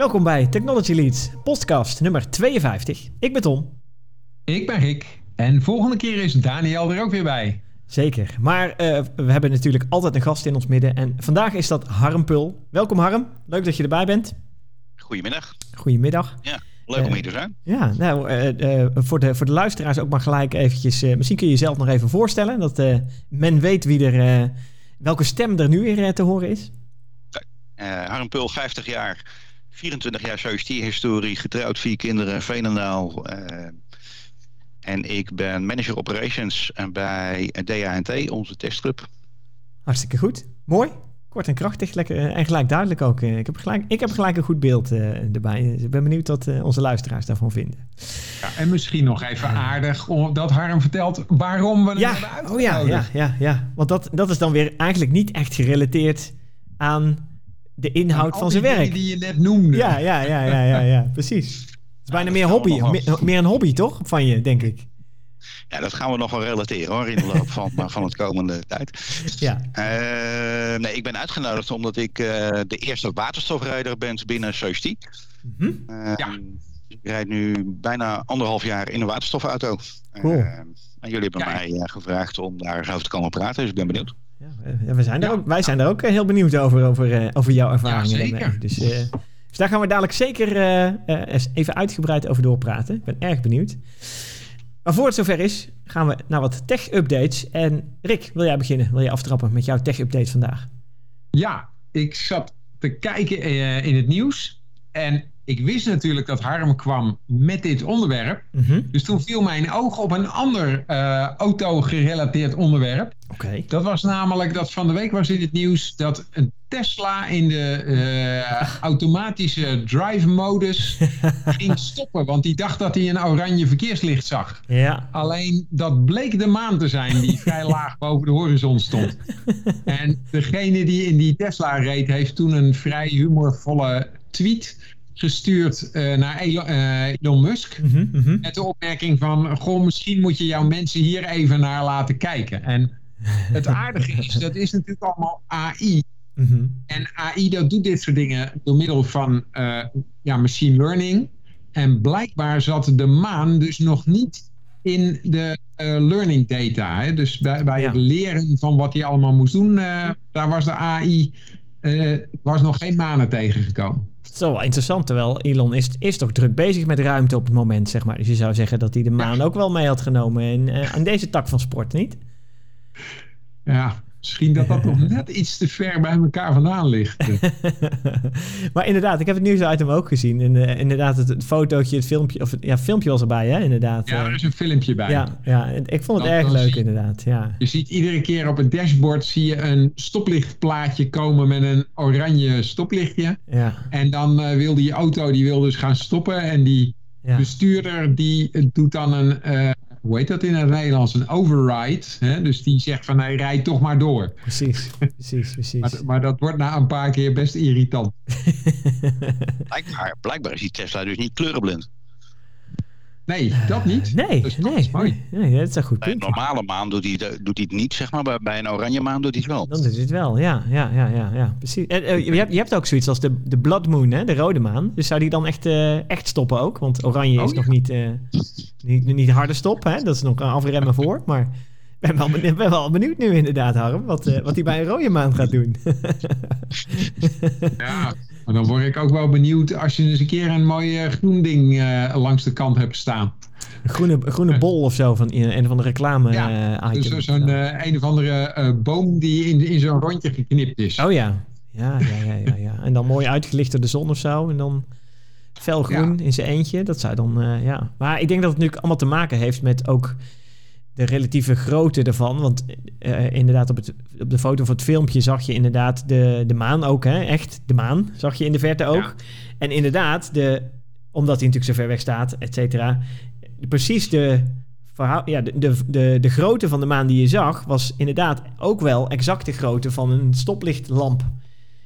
Welkom bij Technology Leads, podcast nummer 52. Ik ben Tom. Ik ben Rick. En volgende keer is Daniel er ook weer bij. Zeker. Maar eh, we hebben natuurlijk altijd een gast in ons midden. En vandaag is dat Harm Pul. Welkom Harm. Leuk dat je erbij bent. Goedemiddag. Goedemiddag. Ja, leuk om hier te zijn. Ja, nou, uh, uh, voor, de, voor de luisteraars ook maar gelijk eventjes... misschien kun je jezelf nog even voorstellen. Dat men weet wie er, welke stem er nu weer te horen is. Harm Pul, 50 jaar 24 jaar sociëteit-historie, getrouwd, vier kinderen, Veenendaal. Uh, en ik ben manager operations bij DANT, onze testclub. Hartstikke goed. Mooi. Kort en krachtig, lekker, eh, en gelijk duidelijk ook. Eh, ik heb gelijk, ik heb gelijk een goed beeld uh, erbij. Dus ik ben benieuwd wat uh, onze luisteraars daarvan vinden. Ja, en misschien nog even aardig dat Harm vertelt waarom we ja. hebben uitgenodigd. Oh ja, ja, ja, ja. Want dat, dat is dan weer eigenlijk niet echt gerelateerd aan de inhoud van zijn werk. die je net noemde. Ja, ja, ja, ja, ja, ja precies. Het is bijna meer hobby, meer, meer, een hobby toch van je, denk ik. Ja, dat gaan we nog wel relateren hoor, in de loop van, van het komende tijd. Ja. Uh, nee, ik ben uitgenodigd omdat ik uh, de eerste waterstofrijder ben binnen Society. Mm -hmm. uh, ja. Ik rijd nu bijna anderhalf jaar in een waterstofauto. Cool. en jullie hebben mij gevraagd om daarover te komen praten, dus ik ben benieuwd. Ja, we zijn daar ook, wij zijn daar ook heel benieuwd over, over, over jouw ervaringen. Ja, zeker. Dus, dus daar gaan we dadelijk zeker even uitgebreid over doorpraten. Ik ben erg benieuwd. Maar voor het zover is, gaan we naar wat tech-updates. En Rick, wil jij beginnen? Wil je aftrappen met jouw tech-update vandaag? Ja, ik zat te kijken uh, in het nieuws. En ik wist natuurlijk dat Harm kwam met dit onderwerp. Mm -hmm. Dus toen viel mijn oog op een ander uh, auto-gerelateerd onderwerp. Okay. Dat was namelijk dat van de week was in het nieuws dat een Tesla in de uh, automatische drive-modus ging stoppen. Want die dacht dat hij een oranje verkeerslicht zag. Ja. Alleen dat bleek de maan te zijn die vrij laag boven de horizon stond. En degene die in die Tesla reed heeft toen een vrij humorvolle tweet gestuurd uh, naar Elon, uh, Elon Musk. Mm -hmm, mm -hmm. Met de opmerking van, goh, misschien moet je jouw mensen hier even naar laten kijken. En het aardige is, dat is natuurlijk allemaal AI. Mm -hmm. En AI dat doet dit soort dingen door middel van uh, ja, machine learning. En blijkbaar zat de maan dus nog niet in de learning data. Hè? Dus bij, bij Ja. het leren van wat hij allemaal moest doen, daar was de AI was nog geen manen tegengekomen. Het is wel interessant, terwijl Elon is, is toch druk bezig met ruimte op het moment, zeg maar. Dus je zou zeggen dat hij de maan ook wel mee had genomen in, uh, aan deze tak van sport, niet? Ja, misschien dat dat nog net iets te ver bij elkaar vandaan ligt. maar inderdaad, ik heb het nieuwsitem ook gezien. En, uh, inderdaad, het, het, fotootje, het filmpje, of het ja, filmpje was erbij, hè, inderdaad. Ja, er is een filmpje bij. Ja, ja ik vond het erg leuk, inderdaad. Ja. Je ziet iedere keer op het dashboard zie je een stoplichtplaatje komen met een oranje stoplichtje. Ja, En dan eh, wil die auto die wil dus gaan stoppen. En die ja. bestuurder die eh, doet dan een, eh, hoe heet dat in het Nederlands, een override. Hè? Dus die zegt van hij rijdt toch maar door. precies, precies, precies. Maar, maar dat wordt na een paar keer best irritant. Blijkbaar, blijkbaar is die Tesla dus niet kleurenblind. Nee, dat niet. nee, Dus dat nee, is mooi. nee, nee, dat is een goed Bij een punt. normale maan doet hij, doet hij het niet, zeg maar. Bij, bij een oranje maan doet hij het wel. Dan doet het wel, ja, ja, ja, ja, ja precies. En, eh, je, hebt, je hebt ook zoiets als de, de Blood Moon, hè, de rode maan. Dus zou die dan echt, eh, echt stoppen ook? Want oranje is Oh, ja. nog niet, eh, niet, niet harde stop, hè? dat is nog een afremmen voor. Maar ben wel, benieuwd, ben wel benieuwd nu inderdaad, Harm, wat, eh, wat hij bij een rode maan gaat doen. Ja, maar dan word ik ook wel benieuwd als je eens een keer een mooi eh, groen ding eh, langs de kant hebt staan. Een groene, groene bol of zo van een, van de reclame Ja, Dus zo'n een of andere boom die in, in zo'n rondje geknipt is. Oh ja. Ja, ja, ja, ja, ja. En dan mooi uitgelicht door de zon of zo. En dan felgroen in zijn eentje. Dat zou dan, ja. Maar ik denk dat het nu allemaal te maken heeft met ook de relatieve grootte ervan. Want eh, inderdaad, op, het, op de foto van het filmpje zag je inderdaad de, de maan ook, hè? Echt, de maan zag je in de verte ook. Ja. En inderdaad, de, omdat hij natuurlijk zo ver weg staat, et cetera. Precies de, ja, de, de, de, de grootte van de maan die je zag, was inderdaad ook wel exact de grootte van een stoplichtlamp.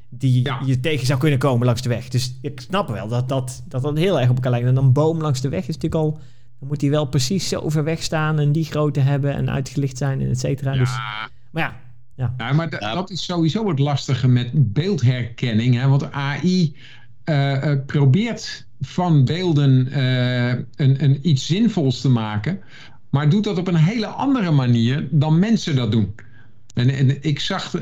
Die Ja. je tegen zou kunnen komen langs de weg. Dus ik snap wel dat dat, dat, dat heel erg op elkaar lijkt. En dan boom langs de weg is natuurlijk al. Dan moet die wel precies zo ver weg staan en die grootte hebben en uitgelicht zijn en et cetera. Dus, maar ja, ja. ja, maar Ja. dat is sowieso het lastige met beeldherkenning. Hè? Want AI uh, probeert van beelden een, een iets zinvols te maken, maar doet dat op een hele andere manier dan mensen dat doen. En, en ik zag,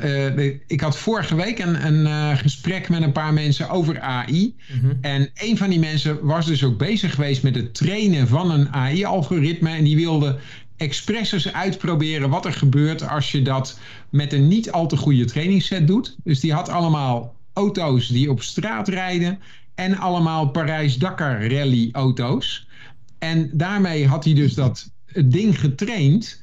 ik had vorige week een, een gesprek met een paar mensen over AI. Mhm. En een van die mensen was dus ook bezig geweest met het trainen van een AI-algoritme. En die wilde expres uitproberen wat er gebeurt als je dat met een niet al te goede trainingsset doet. Dus die had allemaal auto's die op straat rijden en allemaal Parijs-Dakar rally auto's. En daarmee had hij dus dat ding getraind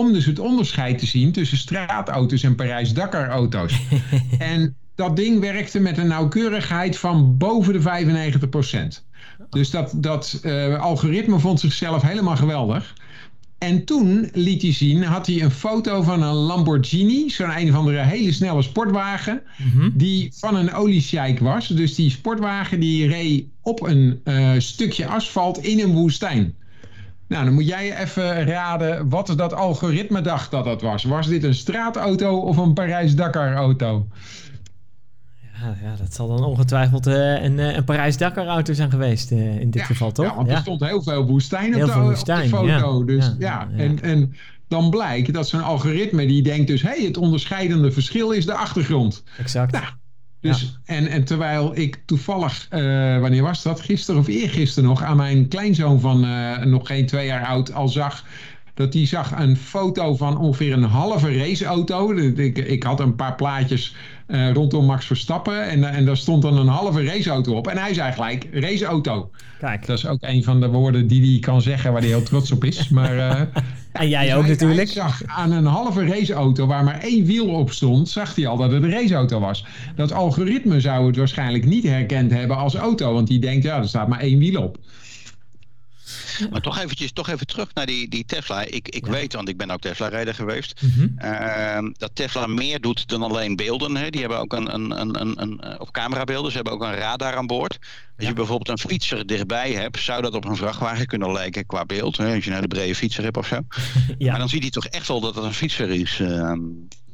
om dus het onderscheid te zien tussen straatauto's en Parijs-Dakar auto's. en dat ding werkte met een nauwkeurigheid van boven de 95%. Dus dat, dat uh, algoritme vond zichzelf helemaal geweldig. En toen liet hij zien, had hij een foto van een Lamborghini, zo'n een of andere hele snelle sportwagen, mhm. die van een oliesjeik was. Dus die sportwagen die reed op een uh, stukje asfalt in een woestijn. Nou, dan moet jij even raden wat dat algoritme dacht dat dat was. Was dit een straatauto of een Parijs-Dakar auto? ja, dat zal dan ongetwijfeld uh, een, uh, een Parijs-Dakar-auto zijn geweest uh, in dit geval, toch? Ja, want er stond heel veel woestijn, op, de, woestijn, op de foto. Dus ja, En, en dan blijkt dat zo'n algoritme die denkt dus... hé, hey, het onderscheidende verschil is de achtergrond. Exact. Nou, dus, en, en terwijl ik toevallig, wanneer was dat? Gisteren of eergisteren nog... aan mijn kleinzoon van nog geen twee jaar oud al zag dat hij zag een foto van ongeveer een halve raceauto. Ik, ik had een paar plaatjes uh, rondom Max Verstappen en, en daar stond dan een halve raceauto op. En hij zei gelijk, raceauto. Kijk. Dat is ook een van de woorden die hij kan zeggen waar hij heel trots op is. Maar, en jij dus ook natuurlijk. Zag aan een halve raceauto waar maar één wiel op stond, zag hij al dat het een raceauto was. Dat algoritme zou het waarschijnlijk niet herkend hebben als auto, want die denkt, ja, er staat maar één wiel op. Maar toch, eventjes, toch even terug naar die, die Tesla. Ik, ik weet, want ik ben ook Tesla-rijder geweest, mhm. ehm, dat Tesla meer doet dan alleen beelden. Hè. Die hebben ook een, een, een, een, een, eh, of camerabeelden, ze hebben ook een radar aan boord. Als je bijvoorbeeld een fietser dichtbij hebt, zou dat op een vrachtwagen kunnen lijken qua beeld. Hè, als je nou de brede fietser hebt of zo. ja. Maar dan ziet hij toch echt wel dat het een fietser is. Uh,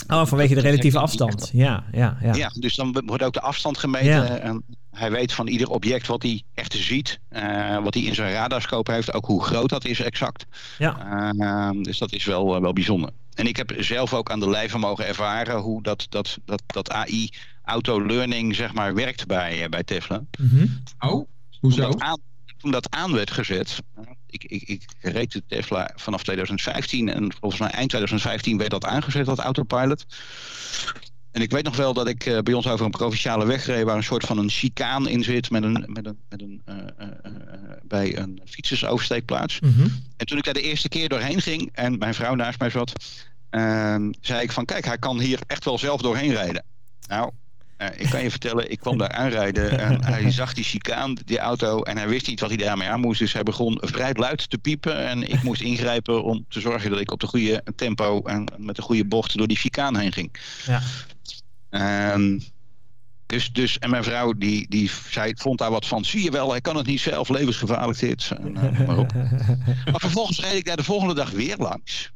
oh, vanwege de relatieve afstand. Ja, ja, ja. ja, dus dan wordt ook de afstand gemeten. En hij weet van ieder object wat hij echt ziet. Uh, wat hij in zijn radarscope heeft. Ook hoe groot dat is exact. Ja. Uh, dus dat is wel, uh, wel bijzonder. En ik heb zelf ook aan de lijve mogen ervaren hoe dat, dat, dat, dat AI auto-learning zeg maar werkt bij, bij Tesla. Mm -hmm. Oh, hoezo? Toen dat, aan, toen dat aan werd gezet. Ik, ik, ik reed de Tesla vanaf 2015 en volgens mij eind 2015 werd dat aangezet, dat autopilot. En ik weet nog wel dat ik uh, bij ons over een provinciale weg reed waar een soort van een chicaan in zit met een, met een, met een, uh, uh, bij een fietsersoversteekplaats. Mm -hmm. En toen ik daar de eerste keer doorheen ging en mijn vrouw naast mij zat, ehm, zei ik van kijk, hij kan hier echt wel zelf doorheen rijden. Nou, ik kan je vertellen, ik kwam daar aanrijden en hij zag die chicaan, die auto, en hij wist niet wat hij daarmee aan moest. Dus hij begon vrij luid te piepen en ik moest ingrijpen om te zorgen dat ik op de goede tempo en met de goede bocht door die chicaan heen ging. Ja. Um, dus, dus, en mijn vrouw die, die zei, vond daar wat van. Zie je wel, hij kan het niet zelf, levensgevaarlijk dit. En, uh, maar, op. maar vervolgens reed ik daar de volgende dag weer langs.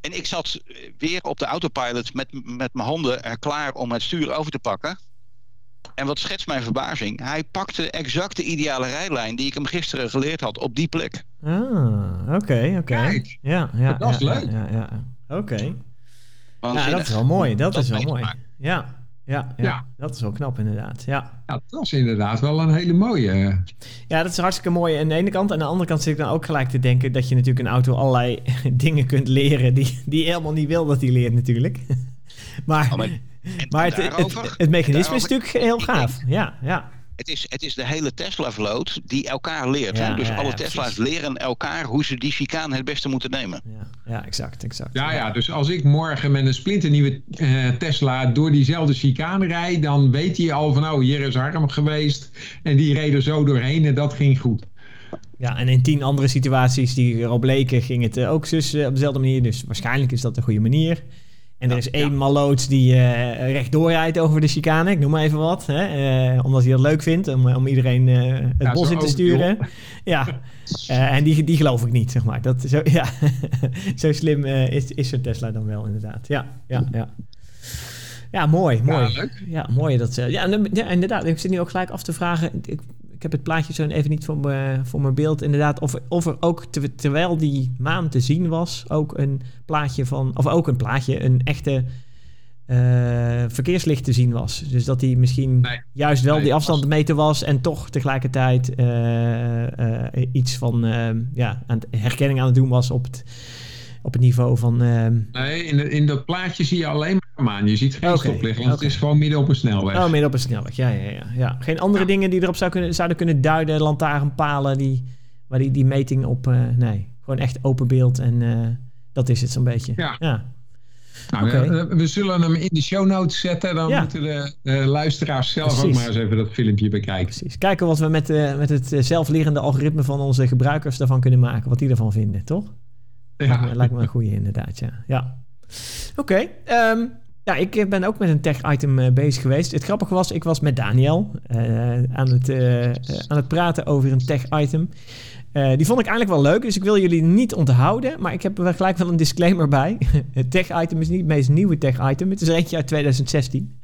En ik zat weer op de autopilot met, met mijn handen er klaar om het stuur over te pakken. En wat schetst mijn verbazing? Hij pakte exact de ideale rijlijn die ik hem gisteren geleerd had op die plek. Ah, oké, oké. Ja, ja, dat is ja, leuk. Ja, ja, Oké. Ja, dat is wel mooi. Dat, dat is wel mooi. Ja, ja, ja, dat is wel knap inderdaad. Ja. ja, dat is inderdaad wel een hele mooie. Ja, dat is hartstikke mooi aan de ene kant. En aan de andere kant zit ik dan ook gelijk te denken dat je natuurlijk een auto allerlei dingen kunt leren die, die helemaal niet wil dat hij leert natuurlijk. maar, oh, maar, het, het, het, mechanisme is natuurlijk heel gaaf. Ja, ja het is, het is de hele Tesla-vloot die elkaar leert. hè? Dus alle Tesla's leren elkaar hoe ze die chicaan het beste moeten nemen. Ja, ja exact, exact. Ja, ja, dus als ik morgen met een splinternieuwe uh, Tesla door diezelfde chicane rijd, dan weet hij al van, oh, hier is Harm geweest en die reed er zo doorheen en dat ging goed. Ja, en in tien andere situaties die erop bleken, ging het eh, ook zus uh, op dezelfde manier. Dus waarschijnlijk is dat de goede manier. En er is één ja. maloots die uh, rechtdoor rijdt over de chicane. Ik noem maar even wat. Hè? Uh, omdat hij dat leuk vindt om, om iedereen uh, het ja, bos in te sturen. Ja, en die, die geloof ik niet, zeg maar. Dat, zo, ja. zo slim is, is zo'n Tesla dan wel, inderdaad. Ja, ja, ja. Ja, mooi, mooi. Ja, mooi dat ze. Ja, inderdaad. Ik zit nu ook gelijk af te vragen. Ik heb het plaatje zo even niet voor, me, voor mijn beeld. Inderdaad, of, er- of er ook ter- terwijl die maan te zien was, ook een plaatje van, of ook een plaatje, een echte eh, verkeerslicht te zien was. Dus dat hij misschien Nee. juist wel Nee, die afstand te meten was en toch tegelijkertijd eh, eh, iets van ja, aan herkenning aan het doen was op het, op het niveau van. eh, Nee, in, in dat plaatje zie je alleen maar maan. Je ziet geen Oké, stoplicht, want oké. het is gewoon midden op een snelweg. Oh, midden op een snelweg. Ja, ja, ja. ja. Geen andere Ja. dingen die erop zou kunnen, zouden kunnen duiden. Lantaarnpalen die, waar die, die meting op... eh, nee, gewoon echt open beeld. En eh, dat is het zo'n beetje. Ja. ja. Nou, we zullen hem in de show notes zetten. Dan Ja. moeten de luisteraars zelf ook maar eens even dat filmpje bekijken. Precies. Kijken wat we met, eh, met het zelflerende algoritme van onze gebruikers daarvan kunnen maken. Wat die ervan vinden, toch? Me, lijkt me een goede inderdaad, ja. ja. Oké. ehm, ja, ik ben ook met een tech-item eh, bezig geweest. Het grappige was, ik was met Daniel eh, aan, het, eh, eh, aan het praten over een tech-item. Eh, die vond ik eigenlijk wel leuk, dus ik wil jullie niet onthouden. Maar ik heb er gelijk wel een disclaimer bij. Het tech-item is niet het meest nieuwe tech-item. Het is er eentje uit 2016.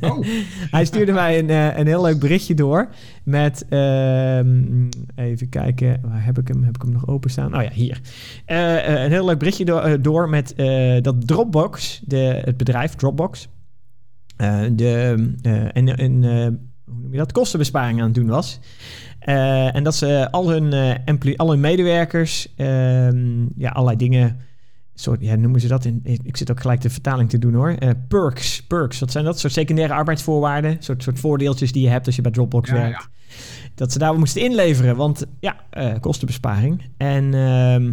Oh, Hij stuurde mij een, eh, een heel leuk berichtje door. Met, ehm, even kijken, waar heb ik hem? Heb ik hem nog openstaan? Oh ja, hier. Eh, eh, een heel leuk berichtje door, eh, door met dat Dropbox, de, het bedrijf Dropbox, de, en, en hoe noem je dat? Kostenbesparing aan het doen was. En dat ze al hun, al hun medewerkers, ehm, ja, allerlei dingen soort, ja, noemen ze dat? In, ik zit ook gelijk de vertaling te doen hoor. Eh, perks, perks, wat zijn dat? soort secundaire arbeidsvoorwaarden, soort, soort voordeeltjes die je hebt als je bij Dropbox Ja, werkt. Dat ze daar moesten inleveren, want ja, eh, kostenbesparing. En ehm,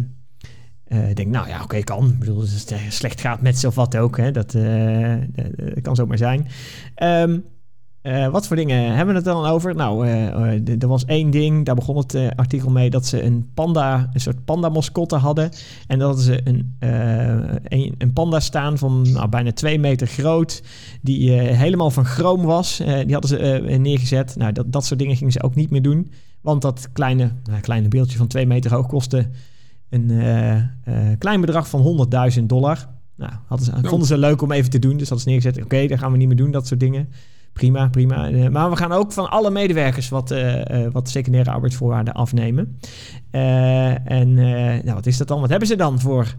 eh, ik denk, nou ja, oké, kan. Ik bedoel, als het slecht gaat met of wat ook, hè, dat eh, kan zomaar zijn. Ehm, eh, wat voor dingen hebben we het dan over? Nou, d- er was één ding, daar begon het artikel mee, dat ze een panda, een soort panda-mascotte hadden. En dat ze een, een, een panda staan van nou, bijna twee meter groot, die helemaal van chroom was. Die hadden ze neergezet. Nou, dat, dat soort dingen gingen ze ook niet meer doen. Want dat kleine, nou, kleine beeldje van twee meter hoog kostte een klein bedrag van 100.000 dollar. Nou, hadden ze, vonden ze leuk om even te doen. Dus hadden ze neergezet, oké, dat gaan we niet meer doen, dat soort dingen. Prima, prima. Eh, maar we gaan ook van alle medewerkers wat, eh, eh, wat secundaire arbeidsvoorwaarden afnemen. Eh, en eh, nou, wat is dat dan? Wat hebben ze dan voor,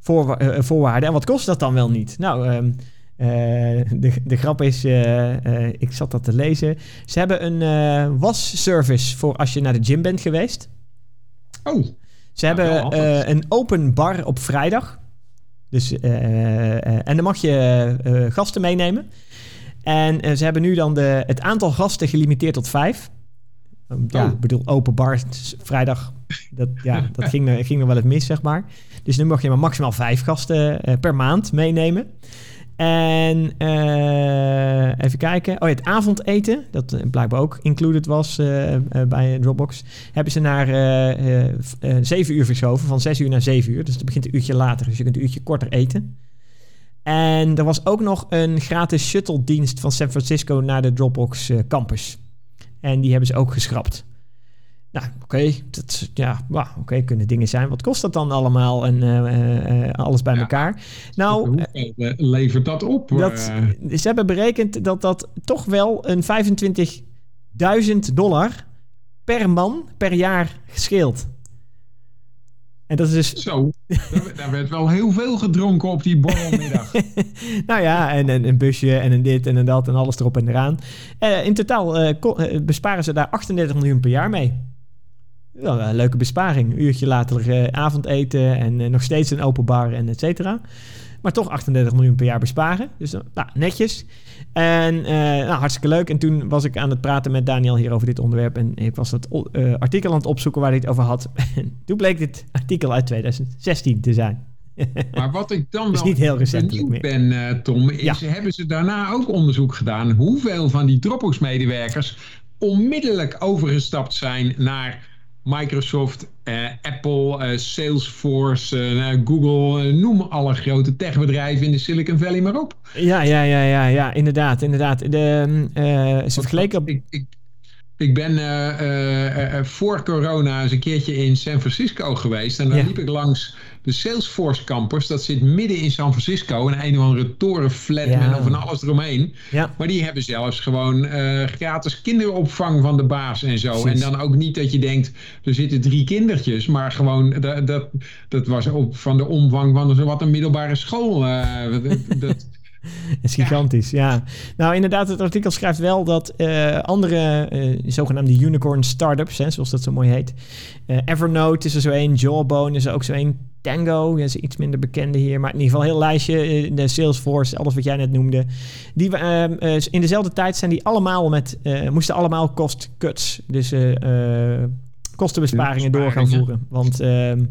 voor voorwaarden? En wat kost dat dan wel niet? Nou, ehm, eh, de, de grap is, ik zat dat te lezen. Ze hebben een eh, wasservice voor als je naar de gym bent geweest. oh. Ze hebben eh, een open bar op vrijdag. Dus, eh, eh, en dan mag je eh, gasten meenemen. En eh, ze hebben nu dan de, het aantal gasten gelimiteerd tot vijf. Um, Ja, Oh. ik bedoel, open bar vrijdag. Dat, ja, dat ging, er- ging nog wel eens mis, zeg maar. Dus nu mag je maar maximaal vijf gasten eh, per maand meenemen. En eh, even kijken. Oh ja, het avondeten, dat blijkbaar ook included was bij Dropbox, hebben ze naar zeven uur verschoven. Van zes uur naar zeven uur. Dus dat begint een uurtje later. Dus je kunt een uurtje korter eten. En er was ook nog een gratis shuttle dienst van San Francisco naar de Dropbox eh, campus. En die hebben ze ook geschrapt. Nou, oké, dat ja, oké, kunnen dingen zijn. Wat kost dat dan allemaal en eh, eh, alles bij Ja. elkaar? Nou, eh, levert dat op? dat, ze hebben berekend dat dat toch wel een 25.000 dollar per man per jaar scheelt. En dat is dus zo, daar, werd wel heel veel gedronken op die borrelmiddag. nou ja, en, en een busje en een dit en een dat en alles erop en eraan. Eh, in totaal eh, eh, besparen ze daar 38 miljoen per jaar mee. Wel een leuke besparing. Een uurtje later avondeten en nog steeds een open bar en et cetera. Maar toch 38 miljoen per jaar besparen. Dus eh, nou, netjes. En eh, nou, hartstikke leuk. En toen was ik aan het praten met Daniel hier over dit onderwerp. En ik was dat eh, artikel aan het opzoeken waar hij het over had. En toen bleek dit artikel uit 2016 te zijn. Maar wat ik dan Is wel niet heel recentelijk ben, Tom, is hebben ze daarna ook onderzoek gedaan hoeveel van die Dropbox-medewerkers onmiddellijk overgestapt zijn naar Microsoft, eh, Apple, eh, Salesforce, eh, naar Google, noem alle grote techbedrijven in de Silicon Valley maar op. Ja, ja, ja, ja, ja, inderdaad, inderdaad. De, eh, ze vergeleken op... Ik, ik, Ik ben uh, uh, voor corona eens een keertje in San Francisco geweest. En dan liep ik langs de Salesforce campus. Dat zit midden in San Francisco. Een een of andere torenflat ja. met van alles eromheen. Ja. Maar die hebben zelfs gewoon gratis kinderopvang van de baas en zo. En dan ook niet dat je denkt, er zitten drie kindertjes. Maar gewoon, dat, dat, dat was op van de omvang van wat een middelbare school. dat, is gigantisch, ja. Nou, inderdaad, het artikel schrijft wel dat uh, andere uh, zogenaamde unicorn startups, hè, zoals dat zo mooi heet. Uh, Evernote is er zo één, Jawbone is er ook zo één, Tango, dat is iets minder bekende hier, maar in ieder geval een heel lijstje. De Salesforce, alles wat jij net noemde. Die, in dezelfde tijd zijn die allemaal met, moesten allemaal cost cuts, dus kostenbesparingen door gaan voeren. Want ehm,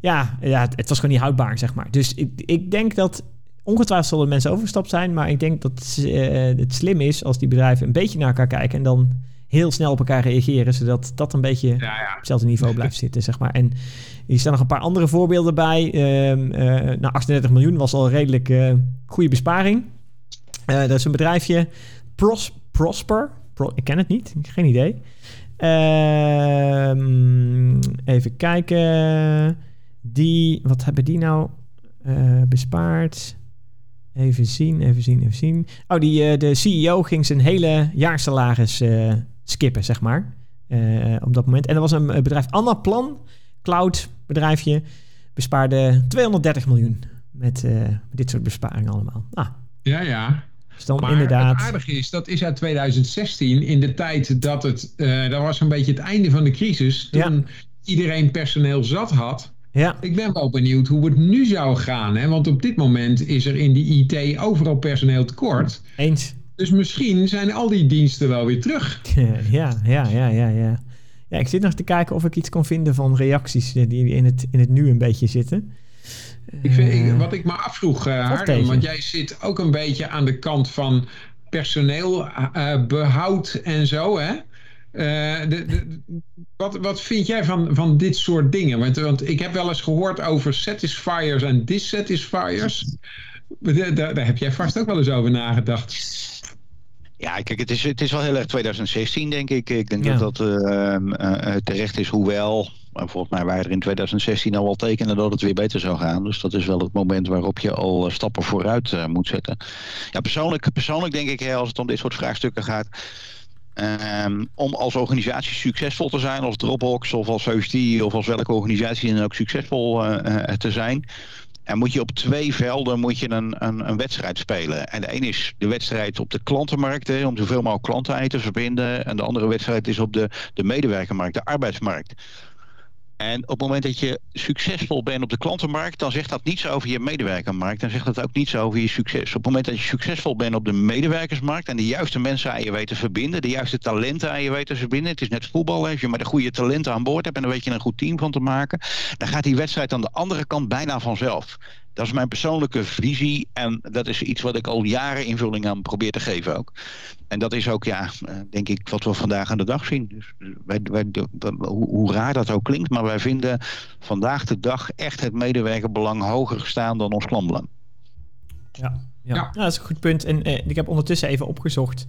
ja, ja het, het was gewoon niet houdbaar, zeg maar. Dus ik, ik denk dat ongetwijfeld zullen mensen overgestapt zijn, maar ik denk dat uh, het slim is als die bedrijven een beetje naar elkaar kijken en dan heel snel op elkaar reageren, zodat dat een beetje ja, ja. op hetzelfde niveau blijft zitten, zeg maar. En hier staan nog een paar andere voorbeelden bij. Uh, nou, 38 miljoen was al een redelijk uh, goede besparing. dat is een bedrijfje, Pros Prosper. ik ken het niet, geen idee. Ehm, even kijken. Die, wat hebben die nou bespaard? Even zien, even zien, even zien. Oh, die, uh, de CEO ging zijn hele jaarsalaris uh, skippen, zeg maar. Uh, op dat moment. En er was een bedrijf, Annaplan, cloud bedrijfje, bespaarde 230 miljoen met dit soort besparingen allemaal. Ah. Ja, ja. Dus dan maar inderdaad... het aardige is, dat is uit 2016, in de tijd dat het, dat was een beetje het einde van de crisis, toen iedereen personeel zat had, ja. Ik ben wel benieuwd hoe het nu zou gaan. Hè? Want op dit moment is er in de IT overal personeel tekort. Eens. Dus misschien zijn al die diensten wel weer terug. Ja, ja, ja, ja, ja. Ja, ik zit nog te kijken of ik iets kon vinden van reacties die in het, in het nu een beetje zitten. Ik vind, uh, wat ik me afvroeg, uh, Harden, want jij zit ook een beetje aan de kant van personeelbehoud uh, en zo, hè? De, de, wat, wat vind jij van, van dit soort dingen? Want, want ik heb wel eens gehoord over satisfiers en dissatisfiers. Daar, daar heb jij vast ook wel eens over nagedacht. Ja, kijk, het is, het is wel heel erg 2016, denk ik. Ik denk dat dat uh, terecht is, hoewel... Volgens mij waren er in 2016 al wel tekenen dat het weer beter zou gaan. Dus dat is wel het moment waarop je al stappen vooruit moet zetten. Ja, persoonlijk, persoonlijk denk ik, als het om dit soort vraagstukken gaat Um, om als organisatie succesvol te zijn, als Dropbox of als HostD of als welke organisatie dan ook succesvol uh, te zijn. En moet je op twee velden moet je een, een, een, wedstrijd spelen. En de een is de wedstrijd op de klantenmarkt, hè, om zoveel mogelijk klanten te verbinden. En de andere wedstrijd is op de, de medewerkermarkt, de arbeidsmarkt. En op het moment dat je succesvol bent op de klantenmarkt, dan zegt dat niets over je medewerkermarkt. Dan zegt dat ook niets over je succes. Op het moment dat je succesvol bent op de medewerkersmarkt en de juiste mensen aan je weet te verbinden, de juiste talenten aan je weet te verbinden. Het is net voetbal, als je maar de goede talenten aan boord hebt en dan weet je een goed team van te maken. Dan gaat die wedstrijd aan de andere kant bijna vanzelf. Dat is mijn persoonlijke visie en dat is iets wat ik al jaren invulling aan probeer te geven ook. En dat is ook, ja, eh, denk ik, wat we vandaag aan de dag zien. Dus wij, wij, hoe, hoe raar dat ook klinkt, maar wij vinden vandaag de dag echt het medewerkerbelang hoger gestaan dan ons klantbelang. Ja, ja. ja. dat is een goed punt. En eh, ik heb ondertussen even opgezocht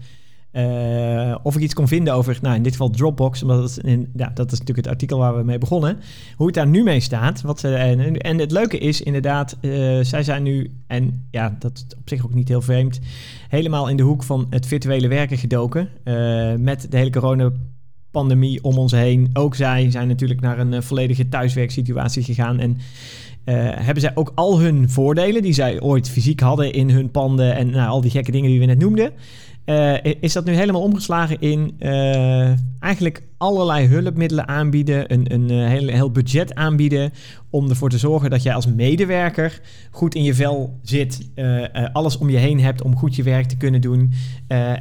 uh, of ik iets kon vinden over, nou in dit geval Dropbox, omdat het in, ja, dat is natuurlijk het artikel waar we mee begonnen. Hoe het daar nu mee staat. Wat en, en het leuke is inderdaad, uh, zij zijn nu, en ja, dat is op zich ook niet heel vreemd, helemaal in de hoek van het virtuele werken gedoken. Uh, met de hele coronapandemie om ons heen. Ook zij zijn natuurlijk naar een volledige thuiswerksituatie gegaan. En hebben zij ook al hun voordelen die zij ooit fysiek hadden in hun panden en nou, al die gekke dingen die we net noemden. Uh, is dat nu helemaal omgeslagen in uh, eigenlijk allerlei hulpmiddelen aanbieden, een, een uh, heel, heel budget aanbieden om ervoor te zorgen dat jij als medewerker goed in je vel zit, alles om je heen hebt om goed je werk te kunnen doen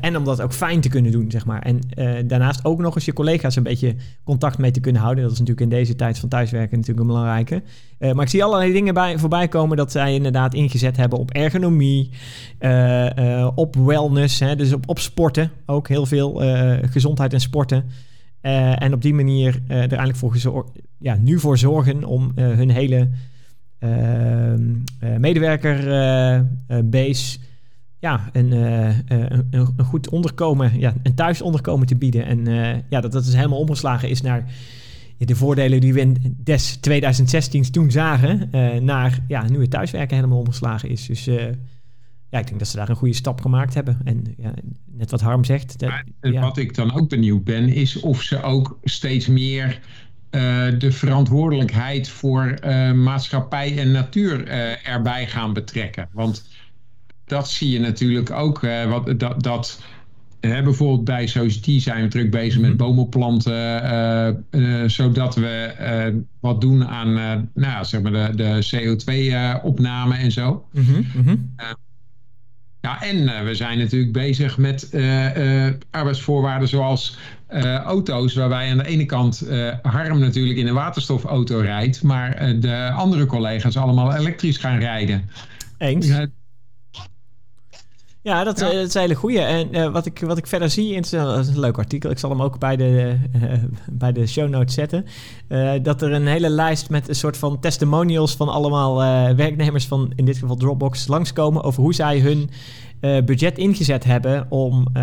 en om dat ook fijn te kunnen doen, zeg maar. En daarnaast ook nog eens je collega's een beetje contact mee te kunnen houden. Dat is natuurlijk in deze tijd van thuiswerken natuurlijk een belangrijke. Maar ik zie allerlei dingen bij, voorbij komen dat zij inderdaad ingezet hebben op ergonomie, op wellness, hè, dus op, op sporten. Ook heel veel gezondheid en sporten. En op die manier er eigenlijk voor ja, nu voor zorgen om hun hele medewerkerbase ja, een, een, een, goed onderkomen, ja, een thuis onderkomen te bieden. En ja, dat dat dus helemaal omgeslagen is naar de voordelen die we in des 2016 toen zagen, naar ja, nu het thuiswerken helemaal omgeslagen is. Dus ja, ik denk dat ze daar een goede stap gemaakt hebben. En ja, net wat Harm zegt. Dat, ja. Wat ik dan ook benieuwd ben, is of ze ook steeds meer uh, de verantwoordelijkheid voor uh, maatschappij en natuur uh, erbij gaan betrekken. Want dat zie je natuurlijk ook. wat, dat, dat bijvoorbeeld bij Society zijn we druk bezig met mhm. bomen planten, zodat we wat doen aan nou, zeg maar de, de CO2-opname en zo. Mm -hmm. Ja, en uh, we zijn natuurlijk bezig met uh, uh, arbeidsvoorwaarden zoals auto's, waarbij aan de ene kant Harm natuurlijk in een waterstofauto rijdt, maar de andere collega's allemaal elektrisch gaan rijden. Eens. Ja, dat, ja. dat is een hele goeie. En wat, ik, wat ik verder zie, in, dat is een leuk artikel, ik zal hem ook bij de, bij de show notes zetten, dat er een hele lijst met een soort van testimonials van allemaal werknemers van, in dit geval Dropbox, langskomen over hoe zij hun budget ingezet hebben om uh,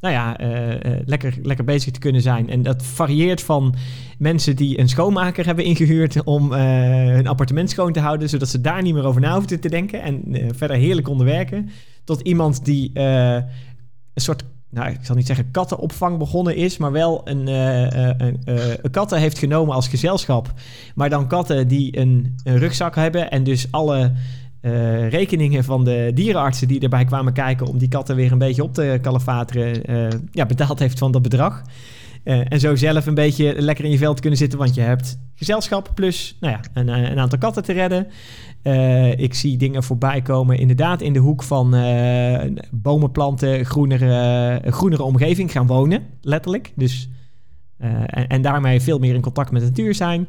nou ja, uh, lekker, lekker bezig te kunnen zijn. En dat varieert van mensen die een schoonmaker hebben ingehuurd om hun appartement schoon te houden, zodat ze daar niet meer over na hoeven te denken en verder heerlijk konden werken, tot iemand die een soort nou, ik zal niet zeggen kattenopvang begonnen is, maar wel een, een, een, katten heeft genomen als gezelschap. Maar dan katten die een, een rugzak hebben en dus alle rekeningen van de dierenartsen die erbij kwamen kijken om die katten weer een beetje op te kalefateren, uh, ja, betaald heeft van dat bedrag. Uh, en zo zelf een beetje lekker in je veld kunnen zitten, want je hebt gezelschap plus nou ja, een, een aantal katten te redden. ik zie dingen voorbij komen, inderdaad, in de hoek van bomen planten, groenere, groenere omgeving gaan wonen, letterlijk. Dus, en, en daarmee veel meer in contact met de natuur zijn.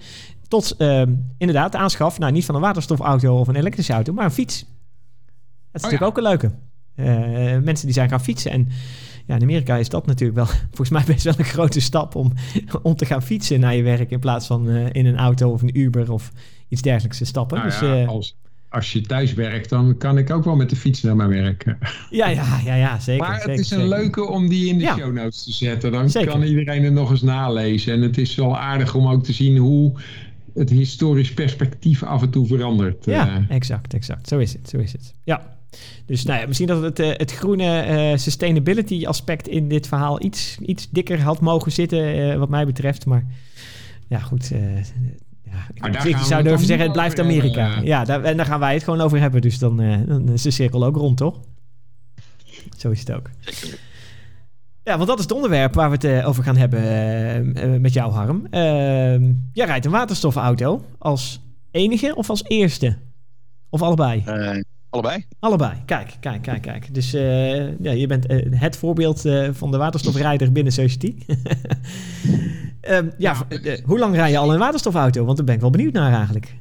Tot uh, inderdaad de aanschaf, nou niet van een waterstofauto of een elektrische auto, maar een fiets. Dat is oh natuurlijk ook een leuke. Uh, mensen die zijn gaan fietsen. En ja, in Amerika is dat natuurlijk wel volgens mij best wel een grote stap om, om te gaan fietsen naar je werk in plaats van uh, in een auto of een Uber of iets dergelijks te stappen. Nou dus, ja, als, als je thuis werkt, dan kan ik ook wel met de fiets naar mijn werk. Ja, ja, ja, ja zeker. Maar het zeker, is een leuke om die in de ja. show notes te zetten. Dan zeker. kan iedereen het nog eens nalezen. En het is wel aardig om ook te zien hoe het historisch perspectief af en toe verandert. Ja, uh. exact, exact. Zo is het, zo is het. Ja. Dus nou ja, misschien dat het, uh, het groene uh, sustainability aspect in dit verhaal iets, iets dikker had mogen zitten, wat mij betreft. Maar ja, goed. ja, ik, zou durven zeggen, het blijft Amerika. ja, daar, en daar gaan wij het gewoon over hebben. Dus dan, dan is de cirkel ook rond, toch? Zo is het ook. Ja, want dat is het onderwerp waar we het uh, over gaan hebben uh, met jou, Harm. Uh, jij rijdt een waterstofauto als enige of als eerste? Of allebei? Allebei. Allebei. Kijk, kijk, kijk, kijk. Dus ja, je bent het voorbeeld van de waterstofrijder binnen Society. um, ja, hoe lang rij je al een waterstofauto? Want daar ben ik wel benieuwd naar eigenlijk.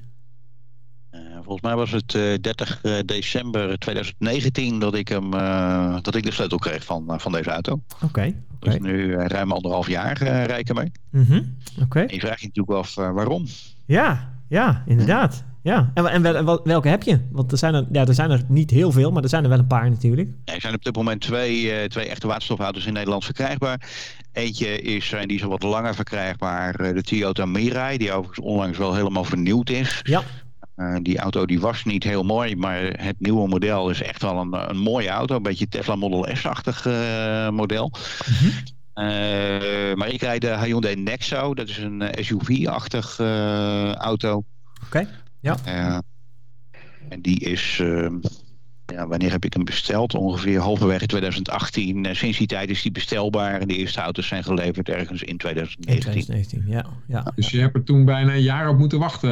Volgens mij was het uh, 30 december 2019 dat ik, hem, dat ik de sleutel kreeg van, van deze auto. Oké. Okay, okay. Dus nu ruim anderhalf jaar rij ik ermee. Mm -hmm. Oké. Okay. Je vraagt je natuurlijk af waarom. Ja, ja, inderdaad. Ja, en, en wel, welke heb je? Want er zijn er, ja, er zijn er niet heel veel, maar er zijn er wel een paar natuurlijk. Ja, er zijn op dit moment twee, twee echte waterstofauto's in Nederland verkrijgbaar. Eentje is, die is al wat langer verkrijgbaar, de Toyota Mirai, die overigens onlangs wel helemaal vernieuwd is. Ja. Uh, die auto die was niet heel mooi, maar het nieuwe model is echt wel een, een mooie auto. Een beetje Tesla Model S-achtig uh, model. Mm -hmm. uh, maar ik rijd de Hyundai Nexo. Dat is een SUV-achtig auto. Oké, okay. Ja. en die is... ja, wanneer heb ik hem besteld? Ongeveer halverwege 2018. sinds die tijd is die bestelbaar. En de eerste auto's zijn geleverd ergens in 2019. In 2019, ja. ja. Dus je hebt er toen bijna een jaar op moeten wachten...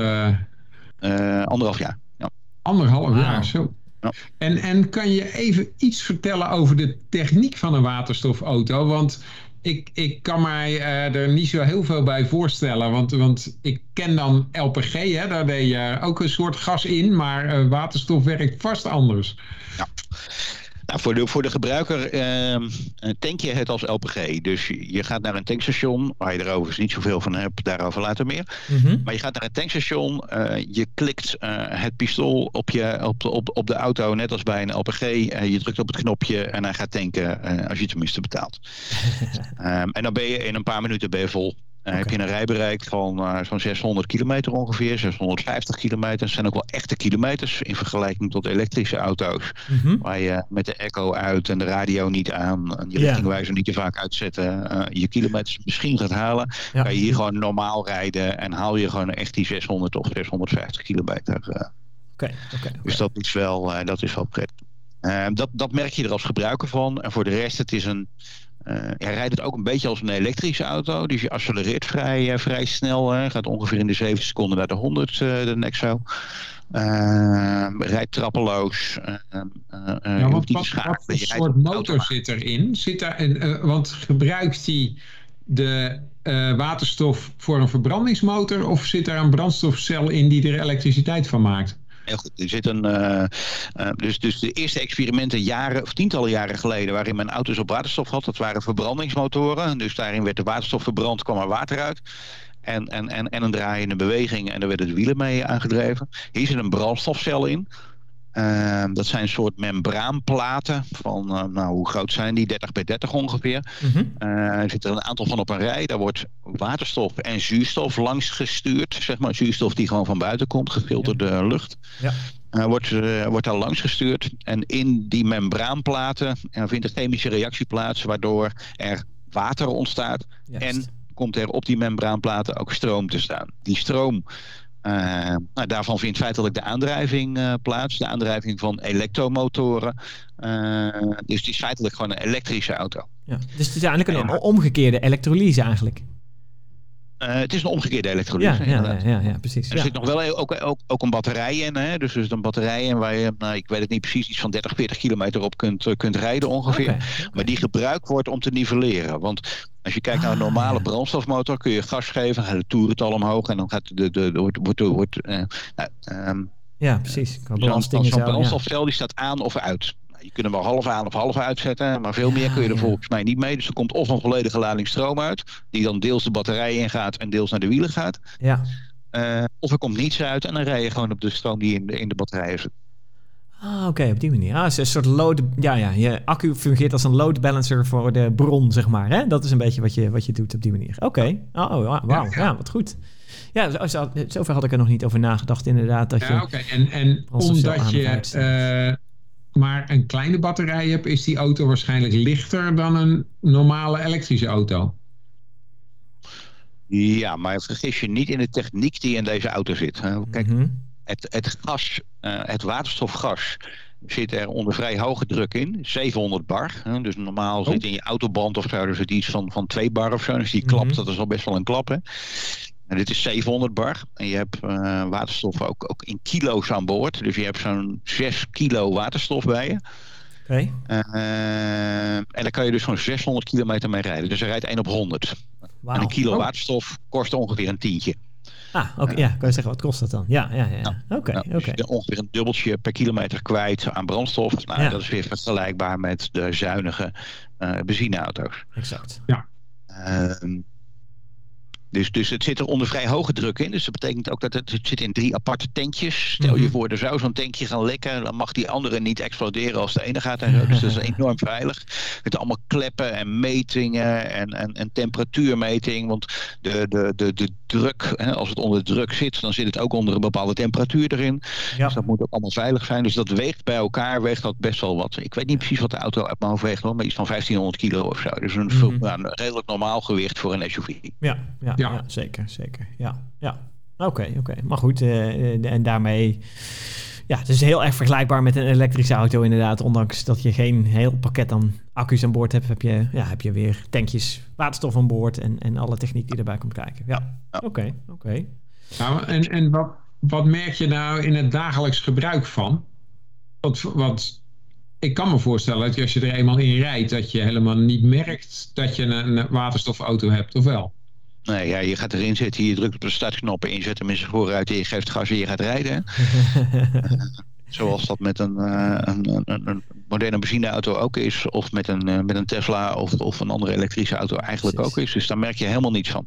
Uh, anderhalf jaar. Ja. Anderhalf wow. jaar, zo. Ja. En, en kan je even iets vertellen over de techniek van een waterstofauto? Want ik, ik kan mij uh, er niet zo heel veel bij voorstellen. Want, want ik ken dan LPG, hè, daar deed je ook een soort gas in. Maar uh, waterstof werkt vast anders. Ja. Nou, voor de, voor de gebruiker uh, tank je het als LPG. Dus je gaat naar een tankstation, waar je er overigens niet zoveel van hebt, daarover later meer. Mhm. Maar je gaat naar een tankstation, uh, je klikt uh, het pistool op, je, op, de, op, op de auto, net als bij een LPG. Uh, je drukt op het knopje en hij gaat tanken als je tenminste betaalt. um, en dan ben je in een paar minuten ben je vol. Okay. Heb je een rijbereik van uh, zo'n 600 kilometer ongeveer, 650 kilometer. Dat zijn ook wel echte kilometers in vergelijking tot elektrische auto's. Mm -hmm. Waar je met de echo uit en de radio niet aan en je richtingwijzer niet te vaak uitzetten. Uh, je kilometers misschien gaat halen. Ja. Kan je hier gewoon normaal rijden en haal je gewoon echt die 600 of 650 kilometer. Oké, okay, okay, Dus dat is wel, dat is wel prettig. dat, dat merk je er als gebruiker van. En voor de rest, het is een... Uh, hij rijdt het ook een beetje als een elektrische auto. Dus je accelereert vrij, uh, vrij snel. Uh, gaat ongeveer in de 7 seconden naar de 100, de Nexo. rijdt trappeloos. ja, want wat, wat voor soort motor zit erin? Zit daar een, want gebruikt hij de waterstof voor een verbrandingsmotor? Of zit daar een brandstofcel in die er elektriciteit van maakt? Er zit een, uh, uh, dus, dus de eerste experimenten jaren of tientallen jaren geleden waarin men auto's op waterstof had, dat waren verbrandingsmotoren. Dus daarin werd de waterstof verbrand, kwam er water uit. En, en, en, en een draaiende beweging en daar werden de wielen mee aangedreven. Hier zit een brandstofcel in. Uh, dat zijn een soort membraanplaten van, uh, nou hoe groot zijn die? 30 bij 30 ongeveer. Mm -hmm. uh, er zitten een aantal van op een rij. Daar wordt waterstof en zuurstof langs gestuurd. Zeg maar zuurstof die gewoon van buiten komt, gefilterde ja. lucht. Ja. wordt, wordt daar langs gestuurd. En in die membraanplaten vindt een chemische reactie plaats, waardoor er water ontstaat. Juist. En komt er op die membraanplaten ook stroom te staan. Die stroom uh, nou, daarvan vindt feitelijk de aandrijving uh, plaats. De aandrijving van elektromotoren. Uh, dus het is feitelijk gewoon een elektrische auto. Ja, dus het is eigenlijk een omgekeerde elektrolyse eigenlijk. Het is een omgekeerde elektrolyse. Ja, ja, ja, ja, precies. Er zit nog wel ook, ook, ook een batterij in. Hè? Dus er zit een batterij in waar je, nou, ik weet het niet precies, iets van 30, 40 kilometer op kunt, kunt rijden ongeveer. Okay, okay. Maar die gebruikt wordt om te nivelleren. Want als je kijkt naar een normale Ah, ja. brandstofmotor, kun je gas geven, dan gaat de toerental omhoog en dan gaat de, de, de, wordt, wordt, wordt uh, um, ja, precies. Zo'n brandstofcel die staat aan of uit. Nou, je kunt hem wel half aan of half uitzetten, maar veel meer kun je er ja. volgens mij niet mee. Dus er komt of een volledige lading stroom uit, die dan deels de batterij ingaat en deels naar de wielen gaat. Ja. Uh, of er komt niets uit en dan rij je gewoon op de stroom die in de, in de batterij zit. Ah, oké, op die manier. Ah, het is een soort load... Ja, ja, je accu fungeert als een load balancer voor de bron, zeg maar. Hè? Dat is een beetje wat je, wat je doet op die manier. Oké. Oh, wauw. Ja, ja, wat goed. Ja, zo, zo, zover had ik er nog niet over nagedacht, inderdaad. Dat ja, je oké. En, en omdat je uh, maar een kleine batterij hebt, is die auto waarschijnlijk lichter dan een normale elektrische auto. Ja, maar vergis je niet in de techniek die in deze auto zit. Hè. Kijk, Mhm. het, het gas, uh, het waterstofgas zit er onder vrij hoge druk in. 700 bar. Hè. Dus normaal Oh. zit in je autoband of zo, dus het iets van, van 2 bar of zo. Dus die klapt, Mhm. dat is al best wel een klap. Hè. En dit is 700 bar. En je hebt uh, waterstof ook, ook in kilo's aan boord. Dus je hebt zo'n 6 kilo waterstof bij je. Oké. Uh, en daar kan je dus zo'n 600 kilometer mee rijden. Dus er rijdt 1 op 100. Wauw. En een kilo Oh. waterstof kost ongeveer een tientje. Ah, oké. ja, kan je zeggen, wat kost dat dan? Ja, ja, ja. ja. Oké, Ja, oké. dus je bent ongeveer een dubbeltje per kilometer kwijt aan brandstof. Nou, Ja. Dat is weer vergelijkbaar met de zuinige uh, benzineauto's. Exact. Ehm, dus, dus het zit er onder vrij hoge druk in. Dus dat betekent ook dat het, het zit in drie aparte tankjes. Stel je Mhm. voor, er zou zo'n tankje gaan lekken. Dan mag die andere niet exploderen als de ene gaat. En zo. Dus dat is enorm veilig. Met allemaal kleppen en metingen en, en, en temperatuurmeting. Want de, de, de, de druk, hè, als het onder druk zit, dan zit het ook onder een bepaalde temperatuur erin. Ja. Dus dat moet ook allemaal veilig zijn. Dus dat weegt bij elkaar weegt dat best wel wat. Ik weet niet precies wat de auto uit mijn hoofd weegt, hoor, maar iets van 1500 kilo of zo. Dus een, Mhm. nou, een redelijk normaal gewicht voor een SUV. Ja, ja, Ja. ja. zeker, zeker. Ja, ja. Oké, oké. Maar goed, eh, eh, en daarmee... Ja, het is heel erg vergelijkbaar met een elektrische auto inderdaad. Ondanks dat je geen heel pakket aan accu's aan boord hebt... heb je, ja, heb je weer tankjes waterstof aan boord... en, en alle techniek die erbij komt kijken. Ja, Ja. oké, oké. Nou, en en wat, wat merk je nou in het dagelijks gebruik van? Want, want ik kan me voorstellen dat als je er eenmaal in rijdt... dat je helemaal niet merkt dat je een, een waterstofauto hebt, of wel? Nee, ja, je gaat erin zitten, je drukt op de startknoppen, inzet hem in zijn voorruit en je geeft gas en je gaat rijden. Zoals dat met een, uh, een, een, een, moderne benzineauto ook is. Of met een, uh, met een Tesla of, of een andere elektrische auto eigenlijk Precies. ook is. Dus daar merk je helemaal niets van.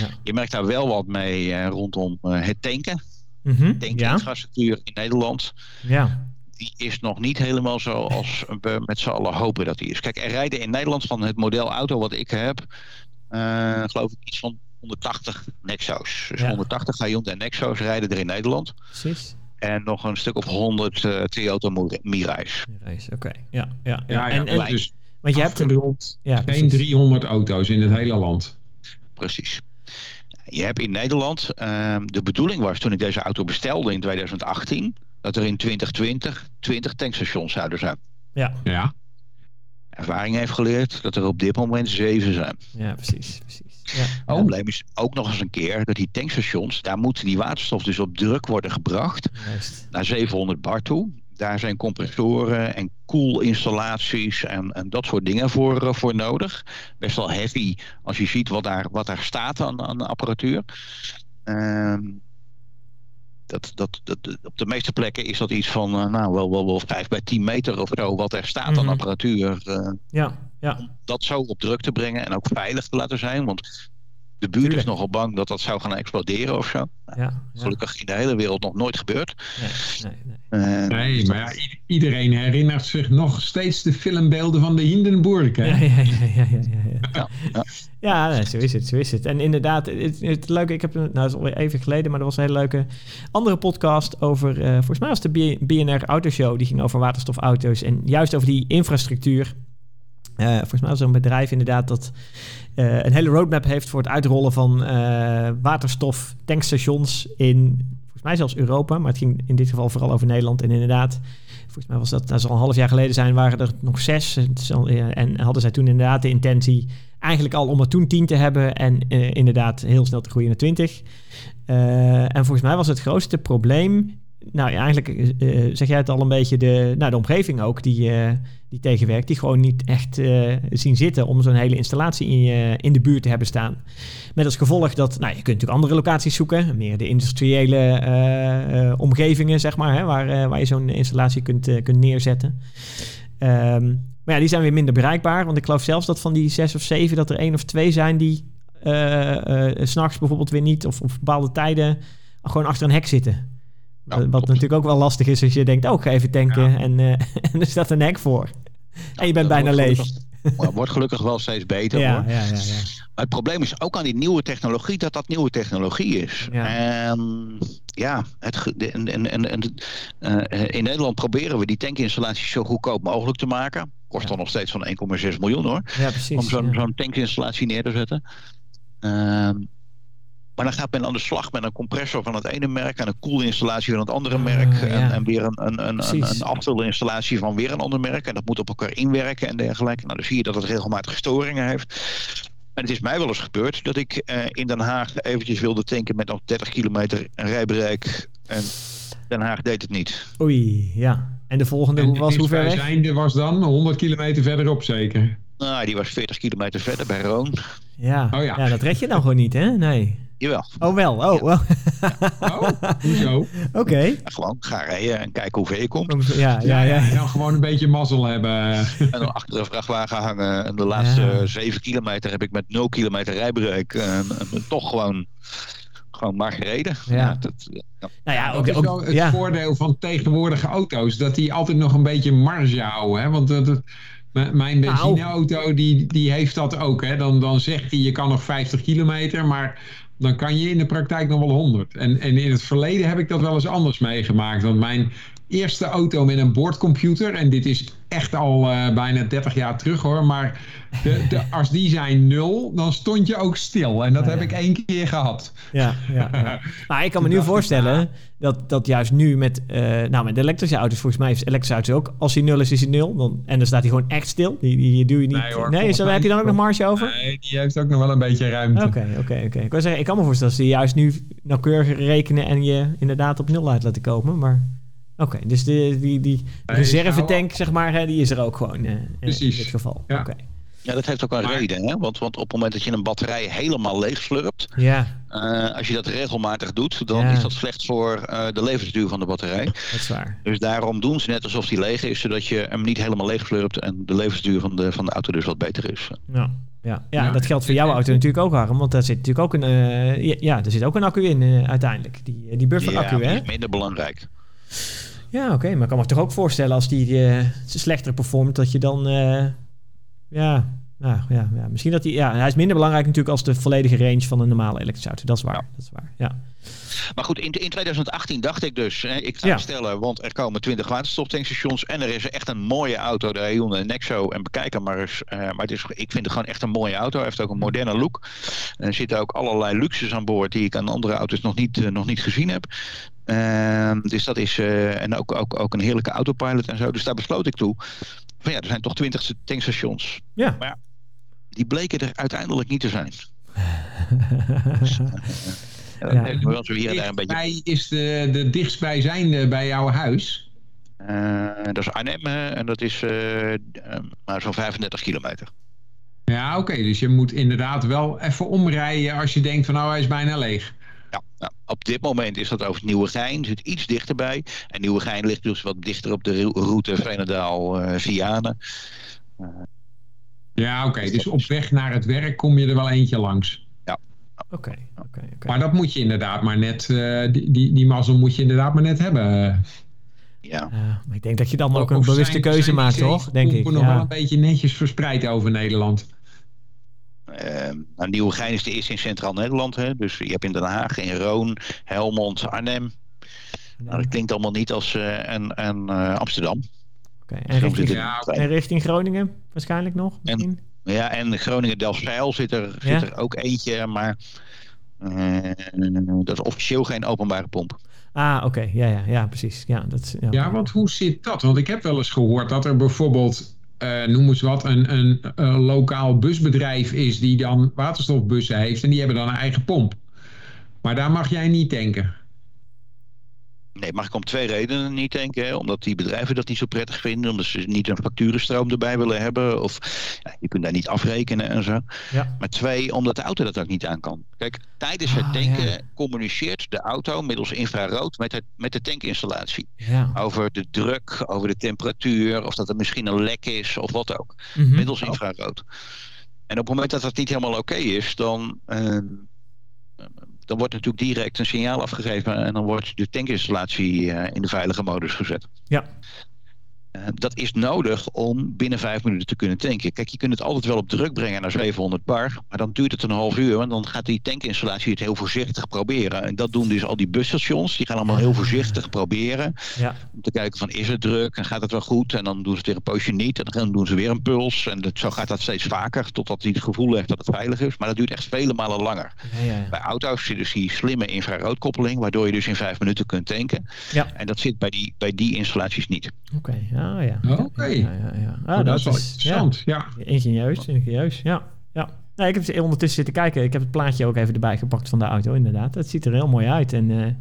Ja. Je merkt daar wel wat mee uh, rondom het tanken. Mm -hmm. Tankinfrastructuur ja. in Nederland. Ja. Die is nog niet helemaal zoals we met z'n allen hopen dat die is. Kijk, er rijden in Nederland van het model auto wat ik heb... geloof ik iets van 180 Nexo's. Dus ja. 180 Hyundai Nexo's rijden er in Nederland. Precies. En nog een stuk of 100 uh, Toyota Mirais. Mirais, oké. Ja, ja, ja. ja, en, en, dus want je hebt rond ja, geen 300 auto's in het hele land. Precies. Je hebt in Nederland, uh, de bedoeling was toen ik deze auto bestelde in 2018, dat er in 2020 20 tankstations zouden zijn. Ja. ja. Ervaring heeft geleerd dat er op dit moment zeven zijn. Ja, precies. precies. Ja. Het probleem is ook nog eens een keer dat die tankstations, daar moet die waterstof dus op druk worden gebracht. Juist. Naar 700 bar toe. Daar zijn compressoren en koelinstallaties en, en dat soort dingen voor, uh, voor nodig. Best wel heavy als je ziet wat daar, wat daar staat aan, aan apparatuur. Uh, dat, dat, dat, op de meeste plekken is dat iets van uh, nou, wel, wel, wel 5 bij 10 meter of zo, wat er staat mm -hmm. aan mhm. apparatuur. Uh, ja, ja. Om dat zo op druk te brengen en ook veilig te laten zijn. Want de buurt Tuurlijk. is nogal bang dat dat zou gaan exploderen of zo. Nou, ja, ja. Gelukkig in de hele wereld nog nooit gebeurd. Nee, nee, nee. Uh, nee maar ja, iedereen herinnert zich nog steeds de filmbeelden van de Hindenburg. Hè? Ja, ja, ja. ja, ja, ja. ja, ja. nee, zo is het, zo is het. En inderdaad, het, het leuke, ik heb, nou, dat is alweer even geleden, maar er was een hele leuke andere podcast over, uh, volgens mij was de BNR Autoshow, die ging over waterstofauto's en juist over die infrastructuur. Uh, volgens mij was er een bedrijf inderdaad dat uh, een hele roadmap heeft voor het uitrollen van uh, waterstof tankstations in, volgens mij zelfs Europa, maar het ging in dit geval vooral over Nederland. En inderdaad, volgens mij was dat, dat zal een half jaar geleden zijn, waren er nog zes. En hadden zij toen inderdaad de intentie eigenlijk al om er toen tien te hebben en inderdaad heel snel te groeien naar twintig. en volgens mij was het grootste probleem nou ja, eigenlijk zeg jij het al een beetje, de, nou, de omgeving ook die, die tegenwerkt, die gewoon niet echt uh, zien zitten om zo'n hele installatie in, in de buurt te hebben staan. Met als gevolg dat, nou, je kunt natuurlijk andere locaties zoeken, meer de industriële omgevingen, zeg maar, hè, waar, waar je zo'n installatie kunt, kunt neerzetten. Um, maar ja, die zijn weer minder bereikbaar, want ik geloof zelfs dat van die zes of zeven, dat er één of twee zijn die s s'nachts bijvoorbeeld weer niet, of op bepaalde tijden, gewoon achter een hek zitten. Ja, wat klopt. natuurlijk ook wel lastig is als je denkt, oh, ga even tanken ja. en, uh, en er staat een hek voor. En je bent bijna leeg. Gelukkig, wordt gelukkig wel steeds beter ja, hoor. Ja, ja, ja. Maar het probleem is ook aan die nieuwe technologie dat dat nieuwe technologie is. Ja. En ja, het, en, en, en, uh, in Nederland proberen we die tankinstallaties zo goedkoop mogelijk te maken. Kost dan nog steeds van 1,6 miljoen hoor. Ja, precies, om zo'n tankinstallatie neer te zetten. Uh, maar dan gaat men aan de slag met een compressor van het ene merk en een koelinstallatie van het andere merk. Uh, en, ja. en, weer een, een, een, een, een afvulinstallatie van weer een ander merk. En dat moet op elkaar inwerken en dergelijke. Nou, dan zie je dat het regelmatig storingen heeft. En het is mij wel eens gebeurd dat ik uh, in Den Haag eventjes wilde tanken met nog 30 kilometer rijbereik. En Den Haag deed het niet. Oei, ja. En de volgende en was hoe ver weg? Zijnde was dan 100 kilometer verderop zeker? Nou, die was 40 kilometer verder bij Roon. Ja. Oh, ja. ja, dat red je dan gewoon niet, hè? Nee. Jawel. Oh, wel. Oh, ja. oh hoezo? Oké. Okay. Ja, gewoon gaan rijden en kijken hoe ver je komt. Ja, ja, ja. ja. Dan gewoon een beetje mazzel hebben. En dan achter de vrachtwagen hangen. En de laatste zeven kilometer heb ik met nul kilometer rijbereik en, en, toch gewoon gewoon maar gereden. Ja. ja dat, ja. Nou ja, ook, dat is wel het ja. voordeel van tegenwoordige auto's. Dat die altijd nog een beetje marge houden. Hè? Want dat, mijn nou. benzineauto die, die heeft dat ook. Hè? Dan, dan zegt hij je kan nog 50 kilometer. Maar dan kan je in de praktijk nog wel 100. En, en in het verleden heb ik dat wel eens anders meegemaakt. Want mijn eerste auto met een boordcomputer, en dit is echt al uh, bijna 30 jaar terug hoor, maar de, de, als die zijn nul, dan stond je ook stil. En dat ja, heb ik één keer gehad. Ja, ja, ik kan me nu voorstellen dat, dat juist nu met, uh, nou met elektrische auto's, volgens mij is elektrische auto's ook, als hij nul is, is hij nul. Dan, en dan staat hij gewoon echt stil. Die, die, die doe je niet. Nee, hoor, nee zo, heb je dan ook nog marge over? Nee, die heeft ook nog wel een beetje ruimte. Oké, oké, oké. Ik wil zeggen, ik kan me voorstellen dat ze juist nu nauwkeurig rekenen en je inderdaad op nul uit laten komen, maar... Oké, dus de, die, die reservetank, zeg maar, die is er ook gewoon uh, in dit geval. Ja. Okay. Ja, dat heeft ook een Maar- reden. Hè? Want, want op het moment dat je een batterij helemaal leeg slurpt, Ja, eh, als je dat regelmatig doet, dan Ja. is dat slecht voor eh, de levensduur van de batterij. dat is waar. Dus daarom doen ze net alsof die leeg is, zodat je hem niet helemaal leeg slurpt en de levensduur van de, van de auto dus wat beter is. Ja. Ja, ja, Ja. dat geldt voor jouw auto natuurlijk ook, Harm. Want daar zit natuurlijk ook een, eh, ja, ja, er zit ook een accu in eh, uiteindelijk. Die, eh, die buffer ja, accu, die hè? is minder belangrijk. Ja, oké. maar ik kan me toch ook voorstellen als die eh, slechter performt, dat je dan... eh, ja, nou, ja, ja, misschien dat hij... Ja, hij is minder belangrijk natuurlijk als de volledige range van een normale elektrische auto. Dat is waar. Ja. Dat is waar, ja. Maar goed, in, in 2018 dacht ik dus, hè, ik ga Ja. bestellen, want er komen 20 waterstoftankstations en er is echt een mooie auto, de Hyundai Nexo. En bekijk hem maar eens. eh, maar het is, ik vind het gewoon echt een mooie auto. Hij heeft ook een moderne look. En er zitten ook allerlei luxes aan boord die ik aan andere auto's nog niet, nog niet gezien heb. Ehm, dus dat is, eh, en ook, ook, ook een heerlijke autopilot en zo. Dus daar besloot ik toe. Van ja, er zijn toch 20 tankstations. Ja. Die bleken er uiteindelijk niet te zijn. Ja, Ja. we hier en daar een beetje is de, de dichtstbijzijnde bij jouw huis. Eh, dat is Arnhem en dat is eh, eh, maar zo'n 35 kilometer. Ja, oké. dus je moet inderdaad wel even omrijden als je denkt van nou hij is bijna leeg. Ja, nou, op dit moment is dat over het Nieuwegein, zit iets dichterbij. En Nieuwegein ligt dus wat dichter op de ro- route Veenendaal-Vianen. Ja, oké. dus op weg naar het werk kom je er wel eentje langs. Oké, oké, oké. Maar dat moet je inderdaad maar net, eh, die, die, die mazzel moet je inderdaad maar net hebben. ja. Ja, maar ik denk dat je dan ook Of een bewuste zijn- keuze zijn maakt, toch? Denk ik. nog wel Ja. een beetje netjes verspreid over Nederland. Eh, nou, Nieuwegein is de eerste in Centraal Nederland. Hè? Dus je hebt in Den Haag, in Roon, Helmond, Arnhem. Nou, dat klinkt allemaal niet als eh, en, en, eh, Amsterdam. Oké, En, richting, Ja, en richting Groningen waarschijnlijk nog? Misschien? Ja, en Groningen-Delfzijl zit er, Ja? zit er ook eentje, maar eh, dat is officieel geen openbare pomp. Ah, oké. Ja, ja, ja, precies. Ja, dat, is- ja. Ja, want hoe zit dat? Want ik heb wel eens gehoord dat er bijvoorbeeld, eh, noem eens wat, een, een, een lokaal busbedrijf is die dan waterstofbussen heeft en die hebben dan een eigen pomp. Maar daar mag jij niet tanken. Nee, mag ik om twee redenen niet denken. Hè? Omdat die bedrijven dat niet zo prettig vinden. Omdat ze niet een facturenstroom erbij willen hebben. Of ja, je kunt daar niet afrekenen en zo. Ja. Maar twee, omdat de auto dat ook niet aan kan. Kijk, tijdens Ah, het tanken ja. communiceert de auto middels infrarood met, het, met de tankinstallatie. Ja. Over de druk, over de temperatuur, of dat er misschien een lek is of wat ook. Mhm. Middels infrarood. En op het moment dat dat niet helemaal oké is, dan, eh, dan wordt natuurlijk direct een signaal afgegeven en dan wordt de tankinstallatie eh, in de veilige modus gezet. Ja. Eh, dat is nodig om binnen vijf minuten te kunnen tanken. Kijk, je kunt het altijd wel op druk brengen naar 700 bar, maar dan duurt het een half uur en dan gaat die tankinstallatie het heel voorzichtig proberen. En dat doen dus al die busstations, die gaan allemaal heel voorzichtig proberen Ja. om te kijken van is het druk en gaat het wel goed en dan doen ze het weer een poosje niet en dan doen ze weer een puls en dat, zo gaat dat steeds vaker totdat hij het gevoel heeft dat het veilig is. Maar dat duurt echt vele malen langer. Ja, ja. Bij auto's zit dus die slimme infraroodkoppeling waardoor je dus in vijf minuten kunt tanken. Ja. En dat zit bij die, bij die installaties niet. Oké, ja, ja. Oké. Ja, ja, ja. Ah, Oh, dat, is wel ja, interessant. Ja. ingenieus, ingenieus, ja. ja. Nee, ik heb ze ondertussen zitten kijken. Ik heb het plaatje ook even erbij gepakt van de auto, inderdaad. Het ziet er heel mooi uit. En eh,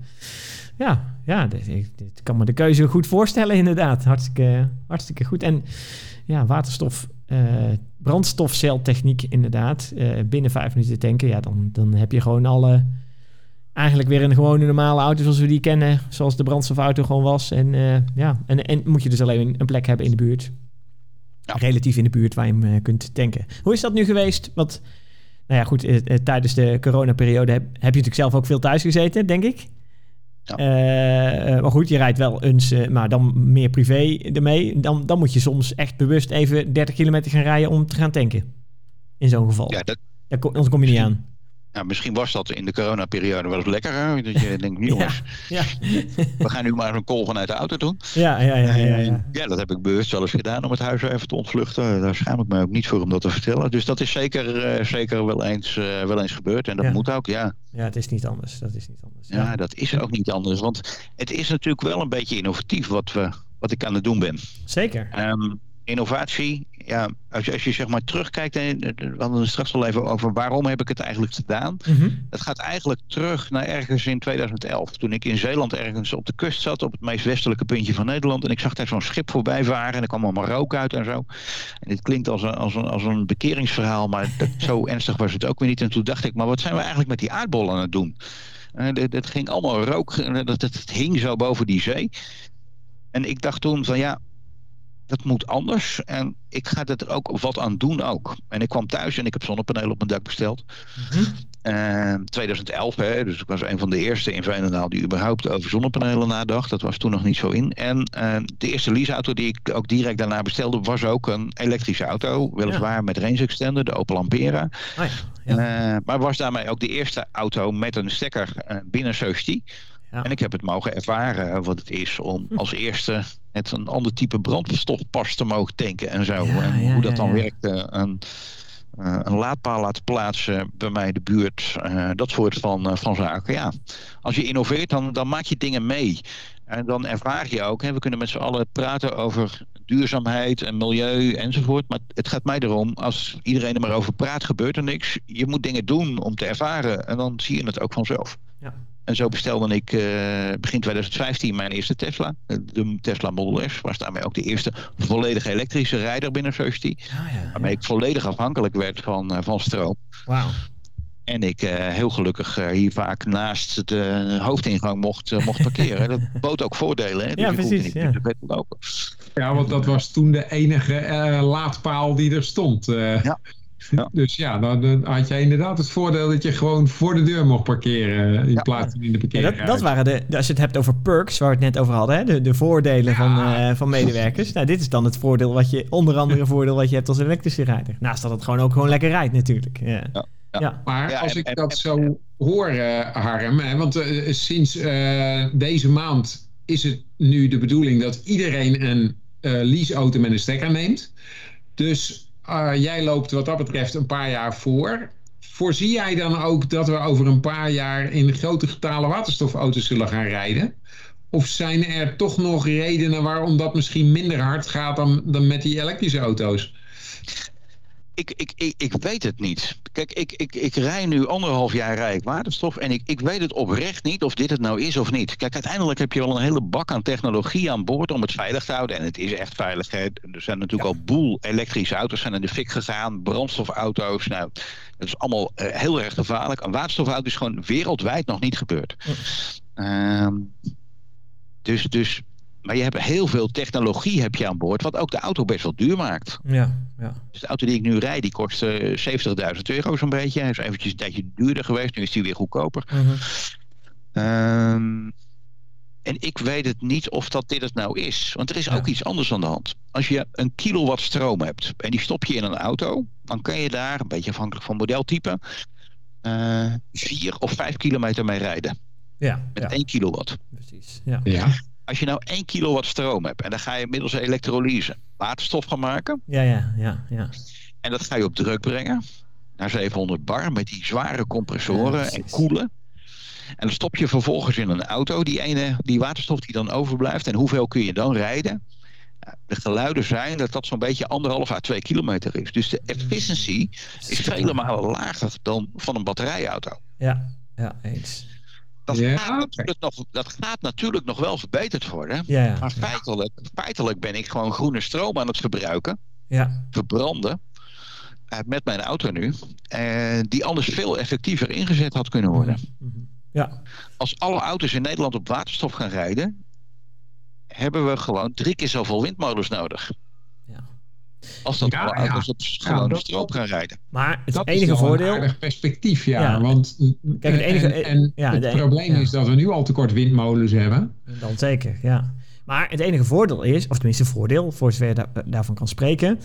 ja, ja dit, kan me de keuze goed voorstellen, inderdaad. Hartstikke, hartstikke goed. En ja, waterstof, eh, brandstofceltechniek, inderdaad. Eh, binnen vijf minuten tanken, ja, dan, dan heb je gewoon alle... Eigenlijk weer een gewone normale auto zoals we die kennen. Zoals de brandstofauto gewoon was. En eh, ja, en, en moet je dus alleen een plek hebben in de buurt. Ja. Relatief in de buurt waar je hem eh, kunt tanken. Hoe is dat nu geweest? Want, nou ja, goed, eh, tijdens de coronaperiode heb, heb je natuurlijk zelf ook veel thuis gezeten, denk ik. Ja. Maar goed, je rijdt wel eens, maar dan meer privé ermee. Dan, dan moet je soms echt bewust even 30 kilometer gaan rijden om te gaan tanken. In zo'n geval. Ja, dat, Daar kom, kom je niet aan. Nou, misschien was dat in de coronaperiode wel eens lekker. Dat je denkt, jongens, Ja, we gaan nu maar een call vanuit de auto doen. ja, ja, ja. ja, ja. Ja, dat heb ik bewust wel eens gedaan om het huis even te ontvluchten. Daar schaam ik me ook niet voor om dat te vertellen. Dus dat is zeker, eh, zeker wel, eens, eh, wel eens gebeurd. En dat Ja. moet ook, ja. Ja, het is niet anders. Dat is niet anders. Ja, dat is ook niet anders. Want het is natuurlijk wel een beetje innovatief wat, we, wat ik aan het doen ben. Zeker. Ehm, innovatie ja, als je, als je zeg maar terugkijkt, en we hadden het straks al even over waarom heb ik het eigenlijk gedaan. Mhm. Dat gaat eigenlijk terug naar ergens in 2011. Toen ik in Zeeland ergens op de kust zat, op het meest westelijke puntje van Nederland. En ik zag daar zo'n schip voorbij varen en er kwam allemaal rook uit en zo. En dit klinkt als een, als een, als een bekeringsverhaal, maar dat, zo ernstig was het ook weer niet. En toen dacht ik, maar wat zijn we eigenlijk met die aardbol aan het doen? Uh, dat, dat ging allemaal rook, dat, dat, het hing zo boven die zee. En ik dacht toen van ja, dat moet anders. En ik ga er ook wat aan doen ook. En ik kwam thuis en ik heb zonnepanelen op mijn dak besteld. Uh, 2011, hè, dus ik was een van de eerste in Veenendaal die überhaupt over zonnepanelen nadacht. Dat was toen nog niet zo in. En uh, de eerste leaseauto die ik ook direct daarna bestelde, was ook een elektrische auto. Weliswaar ja. met range extender, de Opel Ampera. Oh ja. Ja. Uh, maar was daarmee ook de eerste auto met een stekker uh, binnen Society. Ja. En ik heb het mogen ervaren wat het is om als eerste met een ander type brandstofpas te mogen tanken en zo. Ja, en hoe dat dan werkte. Een, uh, een laadpaal laten plaatsen bij mij in de buurt. Uh, dat soort van, uh, van zaken. Ja, als je innoveert, dan, dan maak je dingen mee. En dan ervaar je ook, hè, we kunnen met z'n allen praten over duurzaamheid en milieu enzovoort. Maar het gaat mij erom, als iedereen er maar over praat, gebeurt er niks. Je moet dingen doen om te ervaren en dan zie je het ook vanzelf. Ja. En zo bestelde ik uh, begin 2015 mijn eerste Tesla. De Tesla Model S was daarmee ook de eerste volledige elektrische rijder binnen Society. Ah, ja, waarmee ja. ik volledig afhankelijk werd van, uh, van stroom. Wauw. En ik uh, heel gelukkig uh, hier vaak naast de hoofdingang mocht, uh, mocht parkeren. dat bood ook voordelen. Hè? Dus ja, precies. Niet Ja. lopen. ja, want dat was toen de enige uh, laadpaal die er stond. Uh, ja. Ja. Dus ja, dan, dan, had jij inderdaad het voordeel dat je gewoon voor de deur mocht parkeren in Ja. plaats van in de Ja, parkeerruimte. dat, dat waren de, als je het hebt over perks, waar we het net over hadden, hè? De, de voordelen Ja. van, eh, van medewerkers. Nou, dit is dan het voordeel wat je, onder andere voordeel wat je hebt als elektrische rijder. Naast dat het gewoon ook gewoon lekker rijdt natuurlijk. Ja. Ja. Ja. Ja. Maar Ja, als ik en- dat en- zo hoor, eh, Harm, hè, want eh, sinds eh, deze maand is het nu de bedoeling dat iedereen een eh, leaseauto met een stekker neemt. Dus eh, jij loopt wat dat betreft een paar jaar voor. Voorzie jij dan ook dat we over een paar jaar in grote getalen waterstofauto's zullen gaan rijden? Of zijn er toch nog redenen waarom dat misschien minder hard gaat dan, dan met die elektrische auto's? Ik, ik, ik, ik weet het niet. Kijk, ik, ik, ik rij nu anderhalf jaar rij ik waterstof. En ik, ik weet het oprecht niet of dit het nou is of niet. Kijk, uiteindelijk heb je al een hele bak aan technologie aan boord om het veilig te houden. En het is echt veilig. Hè. Er zijn natuurlijk al boel elektrische auto's zijn in de fik gegaan. Brandstofauto's. Nou, dat is allemaal uh, heel erg gevaarlijk. Een waterstofauto is gewoon wereldwijd nog niet gebeurd. Ja. Um, dus, dus maar je hebt heel veel technologie heb je aan boord, wat ook de auto best wel duur maakt. Ja, ja. Dus de auto die ik nu rijd, die kost uh, 70.000 euro zo'n beetje. Hij is eventjes een tijdje duurder geweest, nu is die weer goedkoper. -huh. um, en ik weet het niet of dat dit het nou is. Want er is Ja. ook iets anders aan de hand. Als je een kilowatt stroom hebt en die stop je in een auto, dan kan je daar, een beetje afhankelijk van modeltype, uh, vier of vijf kilometer mee rijden. Ja, Met ja. 1 kilowatt. precies. Ja. Ja. Als je nou 1 kilowatt stroom hebt en dan ga je middels elektrolyse waterstof gaan maken. Ja, ja, ja, ja. En dat ga je op druk brengen naar 700 bar met die zware compressoren Ja, en koelen. En dan stop je vervolgens in een auto, die ene, die waterstof die dan overblijft. En hoeveel kun je dan rijden? De geluiden zijn dat dat zo'n beetje anderhalf à twee kilometer is. Dus de efficiency is vele malen lager dan van een batterijauto. Ja, ja, eens. Dat, Ja, gaat, natuurlijk nog, dat gaat natuurlijk nog wel verbeterd worden. Ja, ja. Maar feitelijk, feitelijk ben ik gewoon groene stroom aan het verbruiken, Ja, verbranden. eh, met mijn auto nu. eh, die anders veel effectiever ingezet had kunnen worden. Mhm. ja, Als alle auto's in Nederland op waterstof gaan rijden. hebben we gewoon drie keer zoveel windmolens nodig. ja. Als dat Ja, alle ja. auto's op gewone dat- stroom gaan rijden. Maar het dat enige is voordeel... een aardig perspectief, ja. Ja. Want Kijk, het enige- en, en ja, het de- probleem ja. is dat we nu al tekort windmolens hebben. Dan zeker, ja. Maar het enige voordeel is, of tenminste voordeel, voor zover je da- daarvan kan spreken.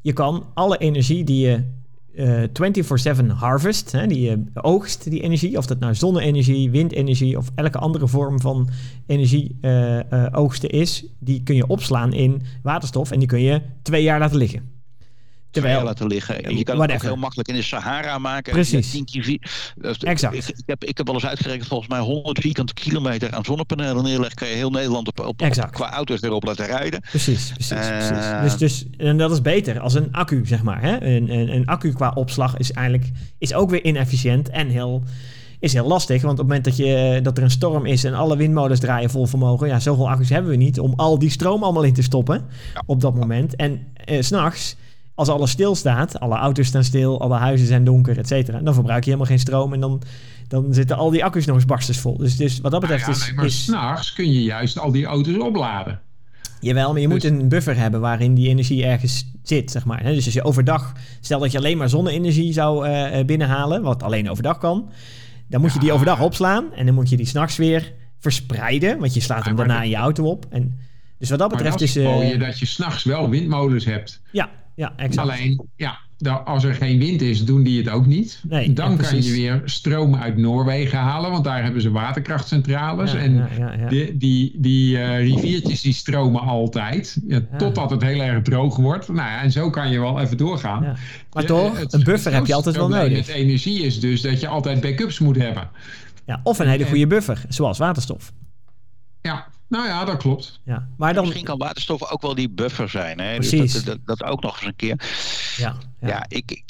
Je kan alle energie die je 24-7 harvest, hè, die je oogst, die energie, of dat nou zonne-energie, windenergie of elke andere vorm van energie eh, eh, oogsten is, die kun je opslaan in waterstof en die kun je twee jaar laten liggen. Terwijl, laten liggen. Je kan het ook heel makkelijk in de Sahara maken. Precies. exact. Ik, ik, heb, ik heb wel eens uitgerekend, volgens mij 100 vierkante kilometer aan zonnepanelen neerleggen. Kan je heel Nederland op, op, qua auto's erop laten rijden. Precies, precies. Uh, Dus, dus, en dat is beter als een accu, zeg maar. Hè? Een, een, een accu qua opslag is eigenlijk is ook weer inefficiënt en heel is heel lastig. Want op het moment dat, je, dat er een storm is en alle windmolens draaien vol vermogen, ja, zoveel accu's hebben we niet om al die stroom allemaal in te stoppen op dat moment. En eh, s'nachts, als alles stilstaat, alle auto's staan stil, alle huizen zijn donker, et cetera, dan verbruik je helemaal geen stroom en dan, dan zitten al die accu's nog eens barstens vol. Dus, dus wat dat betreft nou ja, is... maar is, s'nachts kun je juist al die auto's opladen. Jawel, maar je moet dus- een buffer hebben waarin die energie ergens zit, zeg maar. Dus als je overdag, stel dat je alleen maar zonne-energie zou uh, binnenhalen, wat alleen overdag kan, dan moet je die overdag opslaan en dan moet je die s'nachts weer verspreiden, want je slaat hem daarna in je auto op. En, dus wat dat betreft is... Uh, je dat je s'nachts wel windmolens hebt. Ja, ja, exact. Alleen, ja, als er geen wind is, doen die het ook niet. Nee, dan kan je weer stroom uit Noorwegen halen, want daar hebben ze waterkrachtcentrales. en die, die, die uh, riviertjes die stromen altijd, totdat het heel erg droog wordt. Nou ja, en zo kan je wel even doorgaan. Maar toch, een buffer heb je altijd wel nodig. Het energie is dus dat je altijd backups moet hebben. Ja, of een hele goede buffer, zoals waterstof. Ja, nou ja, dat klopt. Ja, maar dan... Misschien kan waterstof ook wel die buffer zijn. Hè? Dus Precies. Dus dat, dat, dat, ook nog eens een keer. Ja, ja. ja ik,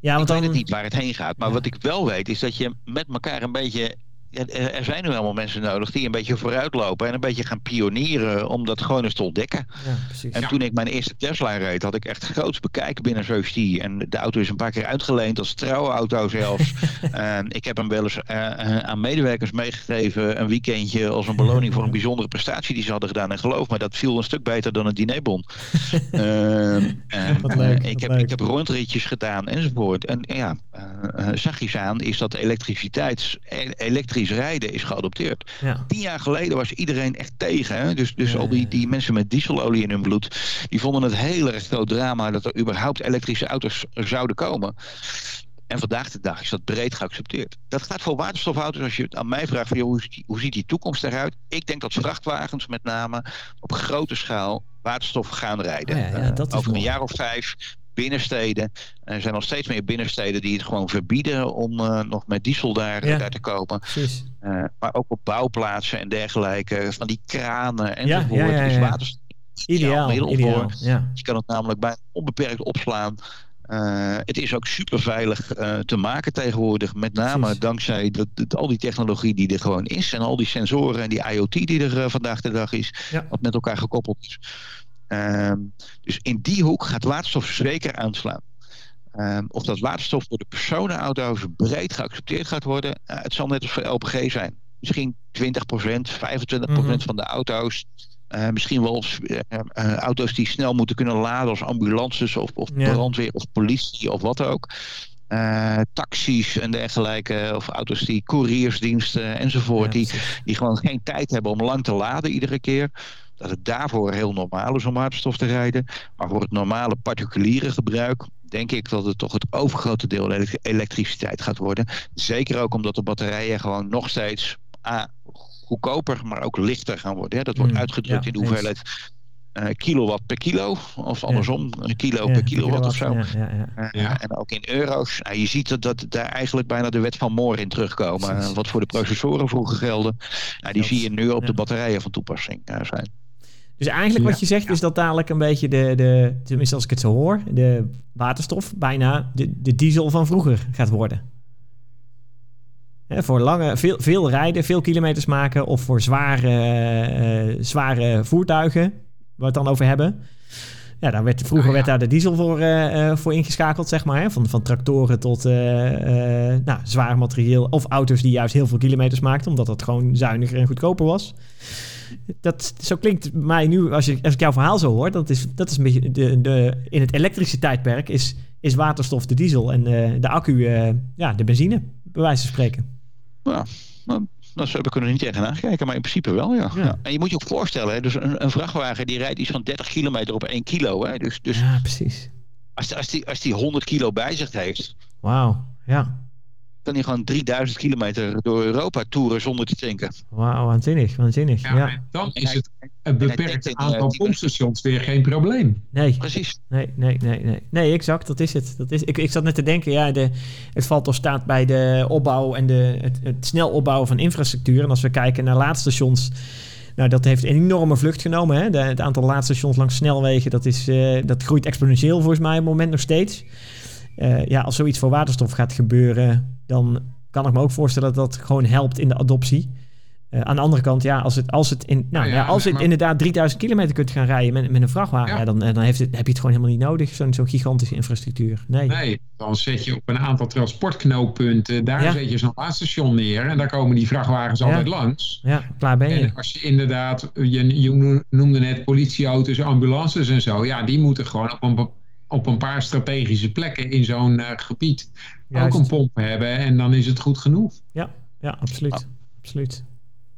ja, want ik dan... weet het niet waar het heen gaat. Maar wat ik wel weet is dat je met elkaar een beetje er zijn nu helemaal mensen nodig die een beetje vooruitlopen en een beetje gaan pionieren om dat gewoon eens te ontdekken. Ja, en toen ik mijn eerste Tesla reed, had ik echt groots bekijken binnen Safety. En de auto is een paar keer uitgeleend als trouwauto zelfs. ik heb hem wel eens uh, aan medewerkers meegegeven een weekendje als een beloning voor een bijzondere prestatie die ze hadden gedaan. En geloof me, dat viel een stuk beter dan een dinerbon. uh, ik, heb, ik heb rondritjes gedaan enzovoort. En ja, zag je aan is dat elektriciteit, e-, elektrisch rijden is geadopteerd. Ja. Tien jaar geleden was iedereen echt tegen. Hè? Dus, dus al die, die mensen met dieselolie in hun bloed, die vonden het heel erg groot drama dat er überhaupt elektrische auto's zouden komen. En vandaag de dag is dat breed geaccepteerd. Dat gaat voor waterstofauto's. Als je het aan mij vraagt, van, joh, hoe, ziet die, hoe ziet die toekomst eruit? Ik denk dat vrachtwagens met name op grote schaal waterstof gaan rijden. Oh ja, ja, over een jaar of vijf binnensteden. Er zijn nog steeds meer binnensteden die het gewoon verbieden om uh, nog met diesel daar, daar te kopen. Uh, maar ook op bouwplaatsen en dergelijke, van die kranen enzovoort. Ja, ja, ja, is waterstof ideaal, ideaal. Ja. Je kan het namelijk bij onbeperkt opslaan. Uh, het is ook super veilig te maken tegenwoordig. Met name Precies. dankzij dat, dat, al die technologie die er gewoon is. En al die sensoren en die IoT die er vandaag de dag is. Wat met elkaar gekoppeld is. Ehm, dus in die hoek gaat waterstof zeker aanslaan. Um, of dat waterstof door de personenauto's breed geaccepteerd gaat worden, uh, het zal net als voor LPG zijn. Misschien 20%, 25% van de auto's. Uh, misschien wel uh, auto's die snel moeten kunnen laden als ambulances of, of brandweer of politie of wat ook. taxis en dergelijke, of auto's die couriersdiensten enzovoort, die, die gewoon geen tijd hebben om lang te laden iedere keer dat het daarvoor heel normaal is om waterstof te rijden. Maar voor het normale particuliere gebruik denk ik dat het toch het overgrote deel elektriciteit gaat worden. Zeker ook omdat de batterijen gewoon nog steeds A, goedkoper, maar ook lichter gaan worden. Hè. Dat wordt mm, uitgedrukt in de hoeveelheid uh, kilowatt per kilo. Of andersom, een kilo per kilowatt, of zo. Uh, en ook in euro's. Nou, je ziet dat, dat daar eigenlijk bijna de wet van Moore in terugkomen. wat voor de processoren vroeger gelden. Nou, die zie je nu op de batterijen van toepassing zijn. Dus eigenlijk wat je zegt is dat dadelijk een beetje de, de, tenminste als ik het zo hoor, de waterstof bijna de, de diesel van vroeger gaat worden. voor lange, veel, veel rijden, veel kilometers maken of voor zware, uh, zware voertuigen, waar we het dan over hebben. Ja, daar werd, vroeger oh werd daar de diesel voor, uh, voor ingeschakeld, zeg maar. Hè? Van, van tractoren tot uh, nou, zwaar materieel. Of auto's die juist heel veel kilometers maakten, omdat dat gewoon zuiniger en goedkoper was dat, zo klinkt mij nu, als, je, als ik jouw verhaal zo hoor, dat is, dat is een beetje de, de, in het elektrische tijdperk is, is waterstof de diesel en uh, de accu uh, ja, de benzine, bij wijze van spreken. Ja, nou, dat we er niet tegenaan kijken, maar in principe wel, ja. ja. En je moet je ook voorstellen, hè, dus een, een, vrachtwagen die rijdt iets van 30 kilometer op 1 kilo. Hè, dus, dus ja, precies. Als, als, die, als die 100 kilo bij zich heeft. Wauw, ja. Kan hij gewoon 3000 kilometer door Europa toeren zonder te tanken. Wauw, waanzinnig, waanzinnig. Ja, ja. En dan is het een beperkt aantal pompstations weer geen probleem. Nee, Precies. nee, nee, nee, nee. Nee, exact, dat is het. Dat is, ik, ik zat net te denken, ja, de, het valt of staat bij de opbouw en de, het, het snel opbouwen van infrastructuur. En als we kijken naar laadstations, nou, dat heeft een enorme vlucht genomen. Hè? De, het aantal laadstations langs snelwegen, dat, is, eh, dat groeit exponentieel volgens mij op het moment nog steeds. Eh, ja, als zoiets voor waterstof gaat gebeuren, dan kan ik me ook voorstellen dat dat gewoon helpt in de adoptie. Uh, aan de andere kant, ja, als het, als het, in, nou, Ja, als het maar- inderdaad 3000 kilometer kunt gaan rijden met, met een vrachtwagen, Ja. dan, eh, dan heeft het, heb je het gewoon helemaal niet nodig, zo'n zo'n gigantische infrastructuur. Nee. Nee, dan zet je op een aantal transportknooppunten, daar zet je zo'n laadstation neer en daar komen die vrachtwagens altijd langs. Ja, klaar ben je. En als je inderdaad, je, je noemde net politieauto's, ambulances en zo, ja, die moeten gewoon op een, op een paar strategische plekken in zo'n eh, gebied Juist. ook een pomp hebben en dan is het goed genoeg. Ja, ja absoluut. absoluut.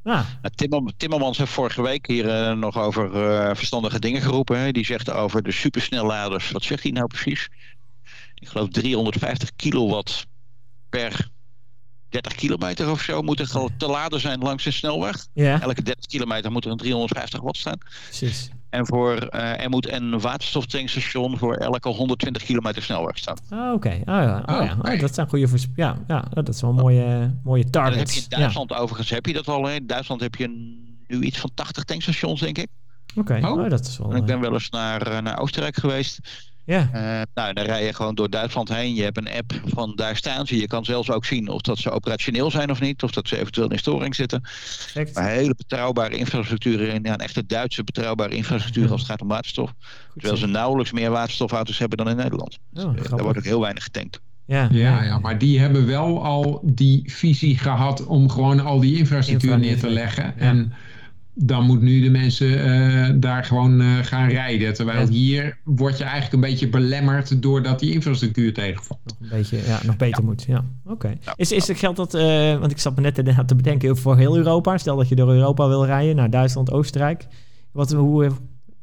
Ah, Nou, Timmer, Timmermans heeft vorige week hier eh, nog over eh, verstandige dingen geroepen. Hè. Die zegt over de supersnelladers. Wat zegt hij nou precies? Ik geloof 350 kilowatt per 30 kilometer of zo moet er gewoon te laden zijn langs een snelweg. ja, Elke 30 kilometer moet er een 350 watt staan. precies. En voor, eh, er moet een waterstoftankstation voor elke 120 kilometer snelweg staan. Ah, Oké, ah, ja. Oh, Oh, ja. Oh, dat zijn goede Ja, ja, dat is wel een mooie, mooie dat heb je targets. in Duitsland overigens heb je dat al. Hè. In Duitsland heb je nu iets van 80 tankstations, denk ik. Oké, Oh. oh, dat is wel... En ik ben wel eens naar, eh, naar Oostenrijk geweest. Ja, Eh, nou, dan rij je gewoon door Duitsland heen. Je hebt een app van daar staan ze. Je kan zelfs ook zien of dat ze operationeel zijn of niet. Of dat ze eventueel in storing zitten. perfect. Maar hele betrouwbare infrastructuur. En ja, een echte Duitse betrouwbare infrastructuur als het gaat om waterstof. Goed Terwijl zo. ze nauwelijks meer waterstofauto's hebben dan in Nederland. Oh, Eh, Daar wordt ook heel weinig getankt. Ja, Ja, ja, maar die hebben wel al die visie gehad om gewoon al die infrastructuur Infra- neer te leggen. En dan moet nu de mensen eh, daar gewoon eh, gaan rijden. Terwijl Ja. hier word je eigenlijk een beetje belemmerd doordat die infrastructuur tegenvalt. nog een beetje, ja, nog beter moet. Ja, oké. Is, is het geld dat, eh, want ik zat me net te, te bedenken voor heel Europa. Stel dat je door Europa wil rijden, naar Duitsland, Oostenrijk. Wat, hoe,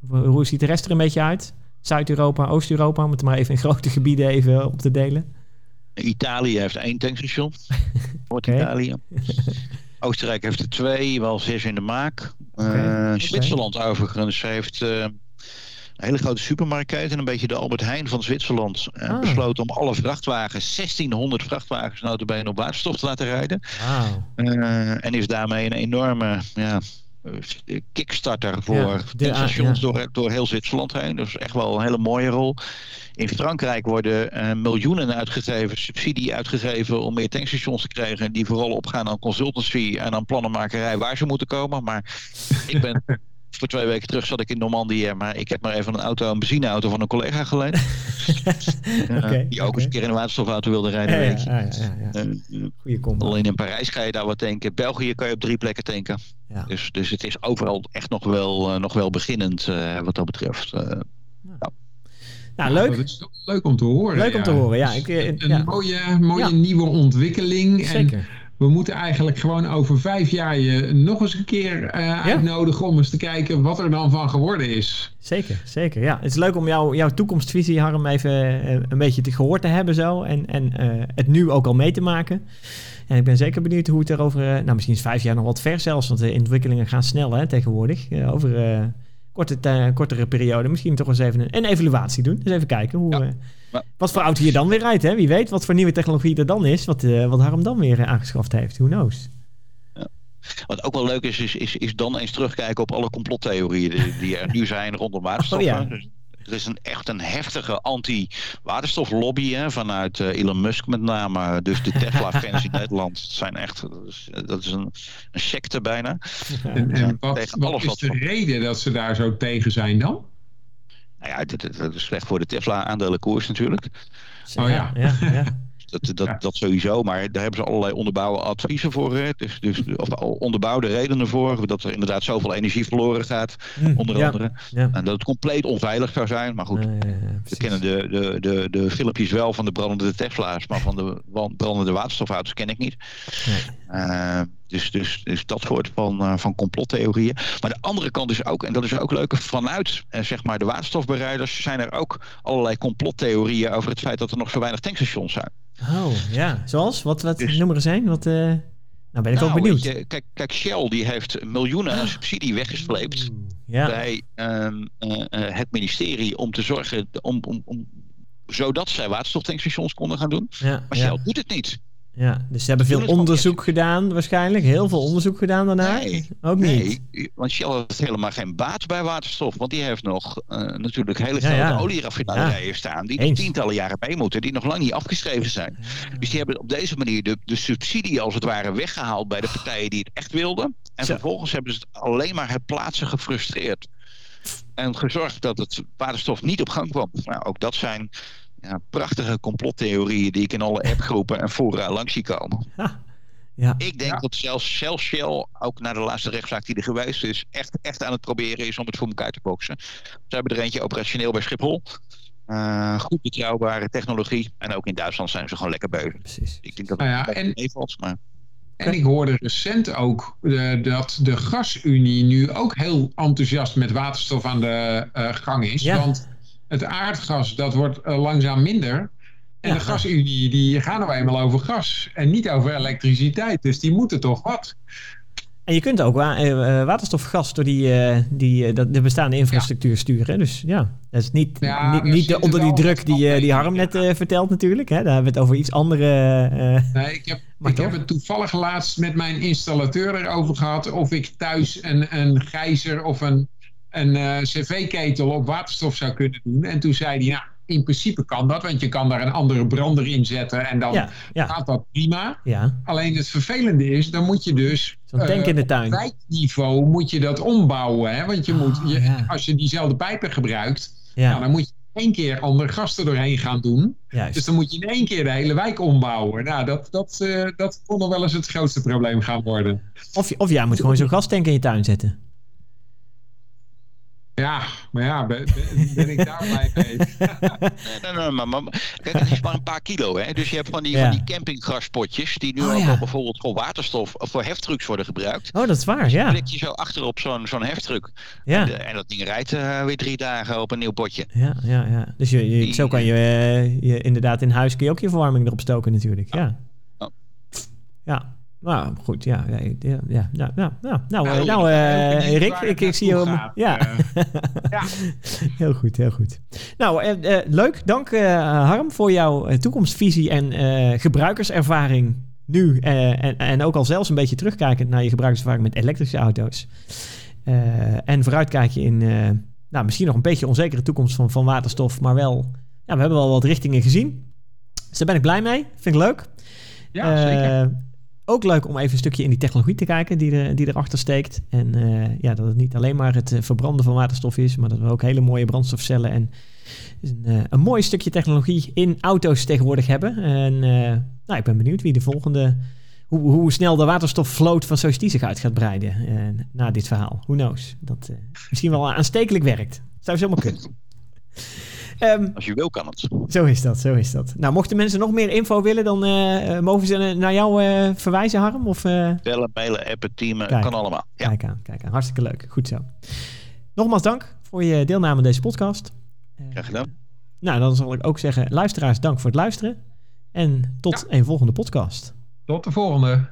hoe ziet de rest er een beetje uit? Zuid-Europa, Oost-Europa, om het maar even in grote gebieden even op te delen. Italië heeft één tankstation. Noord-Italië. Oostenrijk heeft er twee, wel zes in de maak. Eh. Zwitserland overigens heeft eh, een hele grote supermarktketen. En een beetje de Albert Heijn van Zwitserland. eh, Ah. besloten om alle vrachtwagens, 1600 vrachtwagens notabene op waterstof te laten rijden. En is daarmee een enorme ja, kickstarter voor Ja, de- tankstations ja. door, door heel Zwitserland heen. Dus echt wel een hele mooie rol. In Frankrijk worden eh, miljoenen uitgegeven, subsidie uitgegeven om meer tankstations te krijgen. Die vooral opgaan aan consultancy en aan plannenmakerij waar ze moeten komen. Maar ik ben voor twee weken terug zat ik in Normandië, maar ik heb maar even een auto, een benzineauto van een collega geleend. Die ook eens een keer in een waterstofauto wilde rijden. ja, ja, ja, ja. Eh, Goeie combo. Alleen in Parijs ga je daar wat tanken. België kan je op drie plekken tanken. Ja. Dus, dus het is overal echt nog wel, eh, nog wel beginnend eh, wat dat betreft. Eh, Nou, leuk. Dat is toch leuk om te horen. Leuk om te horen, ja. Ik, een ja. mooie, mooie Ja. nieuwe ontwikkeling. En Zeker. We moeten eigenlijk gewoon over vijf jaar je nog eens een keer eh, uitnodigen om eens te kijken wat er dan van geworden is. Zeker, zeker. Ja, het is leuk om jou, jouw toekomstvisie, Harm, even eh, een beetje te gehoord te hebben zo. En, en eh, het nu ook al mee te maken. En ik ben zeker benieuwd hoe het er over, eh, nou misschien is vijf jaar nog wat ver zelfs, want de ontwikkelingen gaan snel hè, tegenwoordig. Over korte, kortere periode misschien toch eens even een, een evaluatie doen. Dus even kijken hoe, Ja. eh, wat voor auto je dan weer rijdt. Hè? Wie weet wat voor nieuwe technologie er dan is, wat, eh, wat Harm dan weer eh, aangeschaft heeft. Who knows? wat ook wel leuk is, is, is, is dan eens terugkijken op alle complottheorieën die, die er nu zijn rondom waterstof. Oh ja. Er is een, echt een heftige anti-waterstoflobby hè, vanuit eh, Elon Musk met name. Dus de Tesla-fans in Nederland zijn echt, dat is, dat is een, een secte bijna. En, en wat, tegen wat alles is wat de van- reden dat ze daar zo tegen zijn dan? Nou ja, dat is slecht voor de Tesla-aandelenkoers natuurlijk. Oh ja. ja, ja. Dat, dat, Ja. dat sowieso, maar daar hebben ze allerlei onderbouwde adviezen voor. Hè? Dus, dus, of onderbouwde redenen voor. Dat er inderdaad zoveel energie verloren gaat, Hm, onder ja, andere. Ja. En dat het compleet onveilig zou zijn. Maar goed, Ja, ja, ja, we kennen de, de, de, de filmpjes wel van de brandende Tesla's. Maar van de brandende waterstofauto's ken ik niet. Nee. Eh, dus, dus, dus dat soort van, eh, van complottheorieën. Maar de andere kant is ook, en dat is ook leuk, vanuit eh, zeg maar de waterstofbereiders zijn er ook allerlei complottheorieën over het feit dat er nog zo weinig tankstations zijn. Oh, ja. Zoals? Wat, wat Dus- noem er eens een? Wat, eh, nou ben ik ook Nou, benieuwd. je, kijk, kijk, Shell die heeft miljoenen aan subsidie weggesleept Ja, bij ehm, eh, eh, het ministerie om te zorgen om, om, om zodat zij waterstoftankstations konden gaan doen. ja, Maar ja, Shell doet het niet. Ja. Dus ze hebben veel onderzoek gedaan waarschijnlijk. Heel veel onderzoek gedaan daarna. Nee, ook niet. Nee, want Shell heeft helemaal geen baat bij waterstof. Want die heeft nog eh, natuurlijk hele grote ja. olieraffinaderijen staan. Die nog tientallen jaren mee moeten. Die nog lang niet afgeschreven zijn. Dus die hebben op deze manier de, de subsidie als het ware weggehaald bij de partijen die het echt wilden. En Zo. vervolgens hebben ze het alleen maar het plaatsen gefrustreerd. En gezorgd dat het waterstof niet op gang kwam. Nou, ook dat zijn ja, prachtige complottheorieën die ik in alle appgroepen en fora langs zie komen. Ja, Ik denk Ja. dat zelfs, zelfs Shell, ook na de laatste rechtszaak die er geweest is, echt, echt aan het proberen is om het voor elkaar te boksen. Ze hebben er eentje operationeel bij Schiphol. Eh, goed betrouwbare technologie. En ook in Duitsland zijn ze gewoon lekker bezig. precies. Ik denk dat Nou ja, en- meevalt. Maar En ik hoorde recent ook eh, dat de gasunie nu ook heel enthousiast met waterstof aan de eh, gang is. Ja. Want het aardgas dat wordt eh, langzaam minder. En Ja. de gasunie die gaan nou eenmaal over gas en niet over elektriciteit. Dus die moeten toch wat. En je kunt ook wa- eh, eh, waterstofgas door die, die, de bestaande infrastructuur sturen. Dus ja, dat is niet, Ja, niet, niet de, onder die druk die, die Harm net vertelt natuurlijk. Hè? Daar hebben we het over iets andere... Nee, ik heb, ik heb het toevallig laatst met mijn installateur erover gehad. Of ik thuis een, een gijzer of een, een eh, cv-ketel op waterstof zou kunnen doen. En toen zei hij, nou, in principe kan dat. Want je kan daar een andere brander in zetten. En dan ja, ja, gaat dat prima. ja. Alleen het vervelende is, dan moet je dus... Zo'n eh, tank in de op tuin. wijkniveau moet je dat ombouwen. Hè? Want je Ah, moet, je, als je diezelfde pijpen gebruikt... Nou, dan moet je één keer ander gas er doorheen gaan doen. Dus dan moet je in één keer de hele wijk ombouwen. Nou, dat, dat, eh, dat kon nog wel eens het grootste probleem gaan worden. Of, of jij moet gewoon zo'n gastank in je tuin zetten. Ja, maar ja, ben, ben- ben ik daar blij mee? Nee, nee, nee, maar, maar- kijk, het is maar een paar kilo. Hè? Dus je hebt van die, Ja. van die campinggaspotjes die nu Oh, ook ja. al bijvoorbeeld voor waterstof of voor heftrucks worden gebruikt. Oh, dat is waar, ja. Klik je zo achter op zo'n zo'n heftruck. Ja, De- en dat ding rijdt eh, weer drie dagen op een nieuw potje. ja, ja. ja. Dus je, je- zo kan je, eh, je inderdaad in huis kun je ook je verwarming erop stoken natuurlijk. Ja. Ja. Ja. Nou, goed, ja. ja, ja, ja, ja, ja, ja. Nou, eh, Nou, nou eh, Rick, ik, ik zie je... gaat. Ja. Eh, ja. Heel goed, heel goed. Nou, leuk. Dank Harm voor jouw toekomstvisie en gebruikerservaring nu. en, en ook al zelfs een beetje terugkijkend naar je gebruikerservaring met elektrische auto's. En vooruitkijken in nou, misschien nog een beetje onzekere toekomst van, van waterstof. Maar wel, ja, we hebben wel wat richtingen gezien. Dus daar ben ik blij mee. Vind ik leuk. ja, zeker. Ook leuk om even een stukje in die technologie te kijken die, er, die erachter steekt. En eh, ja, dat het niet alleen maar het eh, verbranden van waterstof is, maar dat we ook hele mooie brandstofcellen en dus een, eh, een mooi stukje technologie in auto's tegenwoordig hebben. En nou, ik ben benieuwd wie de volgende, hoe, hoe snel de waterstofvloot van Society zich uit gaat breiden na dit verhaal. Who knows? Dat misschien wel aanstekelijk werkt. Zou zomaar kunnen. Ehm, Als je wil kan het. zo is dat, zo is dat. Nou, mochten mensen nog meer info willen, dan eh, eh, mogen ze naar jou eh, verwijzen, Harm? Of, eh, Bellen, mailen, appen, teamen, Kijk. kan allemaal. Ja. Kijk aan, kijk aan. Hartstikke leuk. Goed zo. Nogmaals dank voor je deelname aan deze podcast. Graag gedaan. nou, dan zal ik ook zeggen, luisteraars, dank voor het luisteren. En tot een volgende podcast. Tot de volgende.